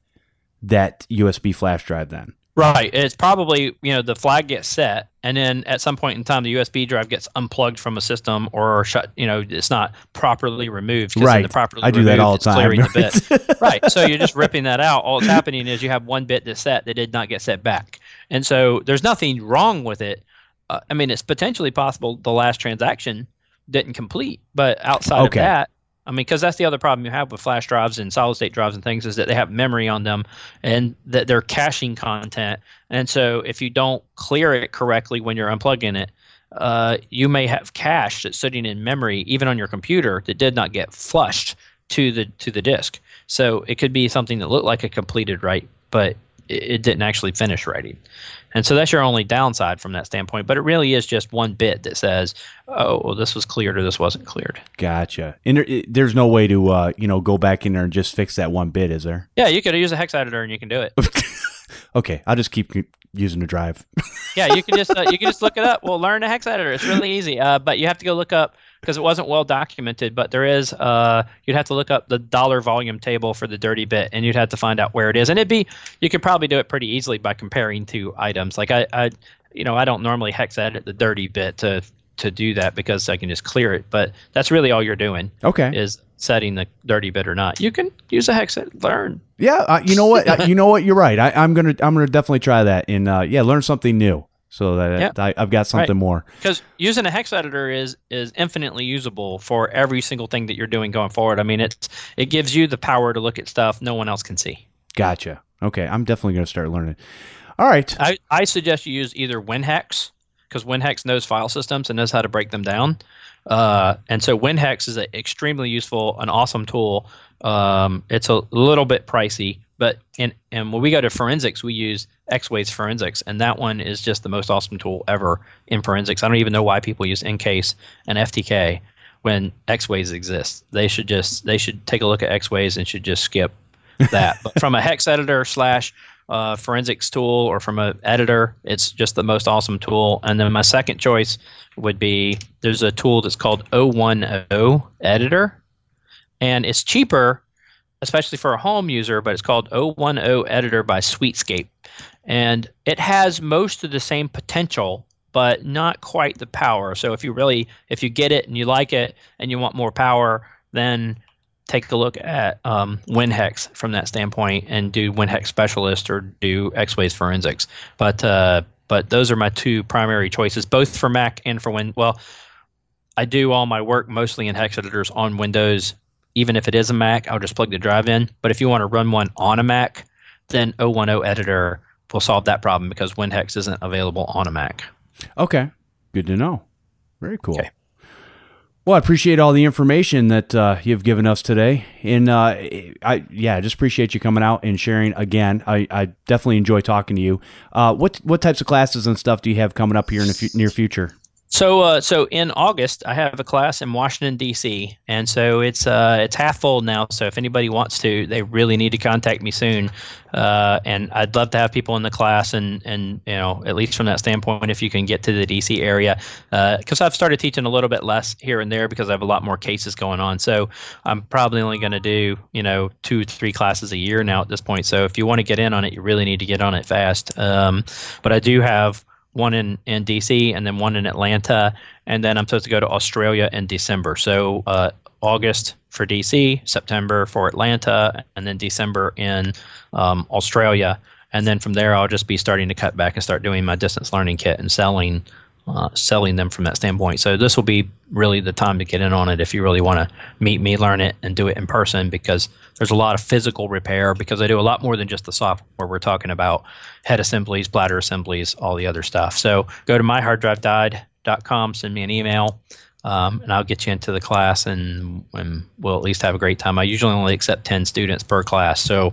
that USB flash drive then. Right. It's probably, you know, the flag gets set and then at some point in time the USB drive gets unplugged from a system or shut, you know, it's not properly removed. Right. The properly I do that all the time. clearing the bit. right. So you're just ripping that out. All that's happening is you have one bit that's set that did not get set back. And so there's nothing wrong with it. Uh, I mean, it's potentially possible the last transaction didn't complete, but outside Okay. of that, I mean, because that's the other problem you have with flash drives and solid state drives and things is that they have memory on them and that they're caching content. And so if you don't clear it correctly when you're unplugging it, uh, you may have cache that's sitting in memory even on your computer that did not get flushed to the to the disk. So it could be something that looked like a completed write, but it, it didn't actually finish writing. And so that's your only downside from that standpoint. But it really is just one bit that says, "Oh, well, this was cleared or this wasn't cleared." Gotcha. And there, it, there's no way to uh, you know go back in there and just fix that one bit, is there? Yeah, you could use a hex editor and you can do it. okay, I'll just keep using the drive. yeah, you can just uh, you can just look it up. We'll learn a hex editor. It's really easy. Uh, but you have to go look up because it wasn't well documented. But there is uh, you'd have to look up the dollar volume table for the dirty bit, and you'd have to find out where it is. And it'd be you could probably do it pretty easily by comparing two items. Like I, I you know, I don't normally hex edit the dirty bit to to do that because I can just clear it. But that's really all you're doing. Okay. Is setting the dirty bit or not. You can use a hex edit, learn. Yeah, uh, you know what? uh, you know what? You're right. I, am gonna I'm gonna definitely try that and uh, yeah, learn something new so that yep. I, have got something right. more. Because using a hex editor is is infinitely usable for every single thing that you're doing going forward. I mean, it's it gives you the power to look at stuff no one else can see. Gotcha. Okay, I'm definitely gonna start learning. All right. I, I suggest you use either WinHex because WinHex knows file systems and knows how to break them down. Uh, and so WinHex is an extremely useful, an awesome tool. Um, it's a little bit pricey, but in, and when we go to forensics, we use X-Ways Forensics, and that one is just the most awesome tool ever in forensics. I don't even know why people use EnCase and FTK when X-Ways exists. They should just they should take a look at X-Ways and should just skip that. but from a hex editor slash uh, forensics tool or from an editor, it's just the most awesome tool. And then my second choice would be there's a tool that's called 010 Editor, and it's cheaper, especially for a home user, but it's called 010 Editor by Sweetscape. And it has most of the same potential but not quite the power. So if you really if you get it and you like it and you want more power, then take a look at um, WinHex from that standpoint and do WinHex Specialist or do X-Ways Forensics. But uh, but those are my two primary choices, both for Mac and for Win. Well, I do all my work mostly in hex editors on Windows. Even if it is a Mac, I'll just plug the drive in. But if you want to run one on a Mac, then 010 Editor will solve that problem because WinHex isn't available on a Mac. Okay, good to know. Very cool. Okay. Well, I appreciate all the information that uh, you've given us today, and uh, I yeah, I just appreciate you coming out and sharing again. I, I definitely enjoy talking to you. Uh, what what types of classes and stuff do you have coming up here in the f- near future? So, uh, so in August, I have a class in Washington D.C., and so it's uh, it's half full now. So, if anybody wants to, they really need to contact me soon. Uh, and I'd love to have people in the class, and and you know, at least from that standpoint, if you can get to the D.C. area, because uh, I've started teaching a little bit less here and there because I have a lot more cases going on. So, I'm probably only going to do you know two three classes a year now at this point. So, if you want to get in on it, you really need to get on it fast. Um, but I do have one in, in DC, and then one in Atlanta. And then I'm supposed to go to Australia in December. So uh, August for DC, September for Atlanta, and then December in um, Australia. And then from there, I'll just be starting to cut back and start doing my distance learning kit and selling uh, selling them from that standpoint. So this will be really the time to get in on it if you really want to meet me, learn it, and do it in person because there's a lot of physical repair because I do a lot more than just the software. We're talking about head assemblies, platter assemblies, all the other stuff. So go to myharddrivedied.com, send me an email. Um, and I'll get you into the class, and, and we'll at least have a great time. I usually only accept ten students per class, so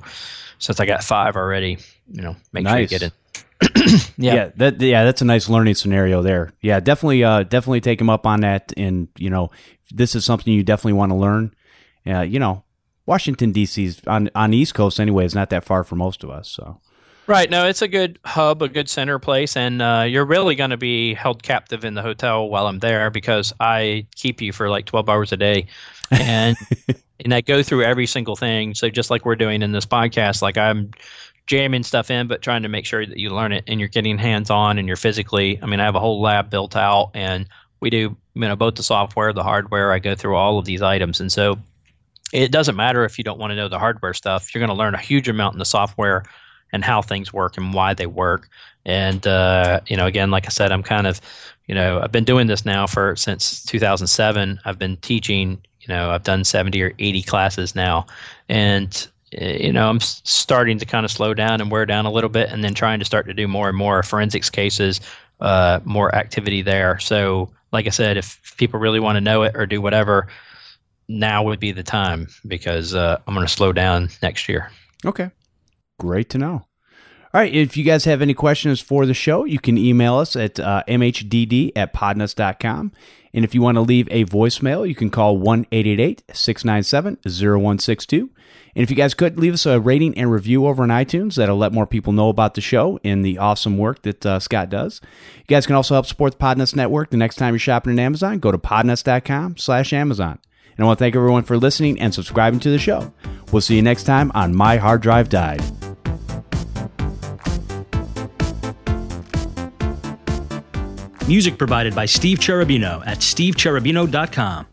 since I got five already, you know, make nice. sure you get in. yeah. yeah, that yeah, that's a nice learning scenario there. Yeah, definitely, uh, definitely take him up on that. And you know, this is something you definitely want to learn. Uh, you know, Washington D.C.'s on on the East Coast anyway. Is not that far for most of us. So, right, no, it's a good hub, a good center place, and uh, you're really going to be held captive in the hotel while I'm there because I keep you for like 12 hours a day, and and I go through every single thing. So just like we're doing in this podcast, like I'm jamming stuff in, but trying to make sure that you learn it and you're getting hands on and you're physically. I mean, I have a whole lab built out, and we do you know both the software, the hardware. I go through all of these items, and so it doesn't matter if you don't want to know the hardware stuff. You're going to learn a huge amount in the software and how things work and why they work. And uh, you know, again, like I said, I'm kind of, you know, I've been doing this now for since 2007. I've been teaching You know, I've done 70 or 80 classes now, and you know, I'm starting to kind of slow down and wear down a little bit, and then trying to start to do more and more forensics cases, uh, more activity there. So, like I said, if people really want to know it or do whatever, now would be the time because uh, I'm going to slow down next year. Okay. Great to know. All right. If you guys have any questions for the show, you can email us at uh, mhdd at podnuts.com. And if you want to leave a voicemail, you can call 1 697 0162. And if you guys could leave us a rating and review over on iTunes, that'll let more people know about the show and the awesome work that uh, Scott does. You guys can also help support the Podnuts Network. The next time you're shopping on Amazon, go to podnuts.com slash Amazon. And I want to thank everyone for listening and subscribing to the show. We'll see you next time on My Hard Drive Died. Music provided by Steve Cherubino at stevecherubino.com.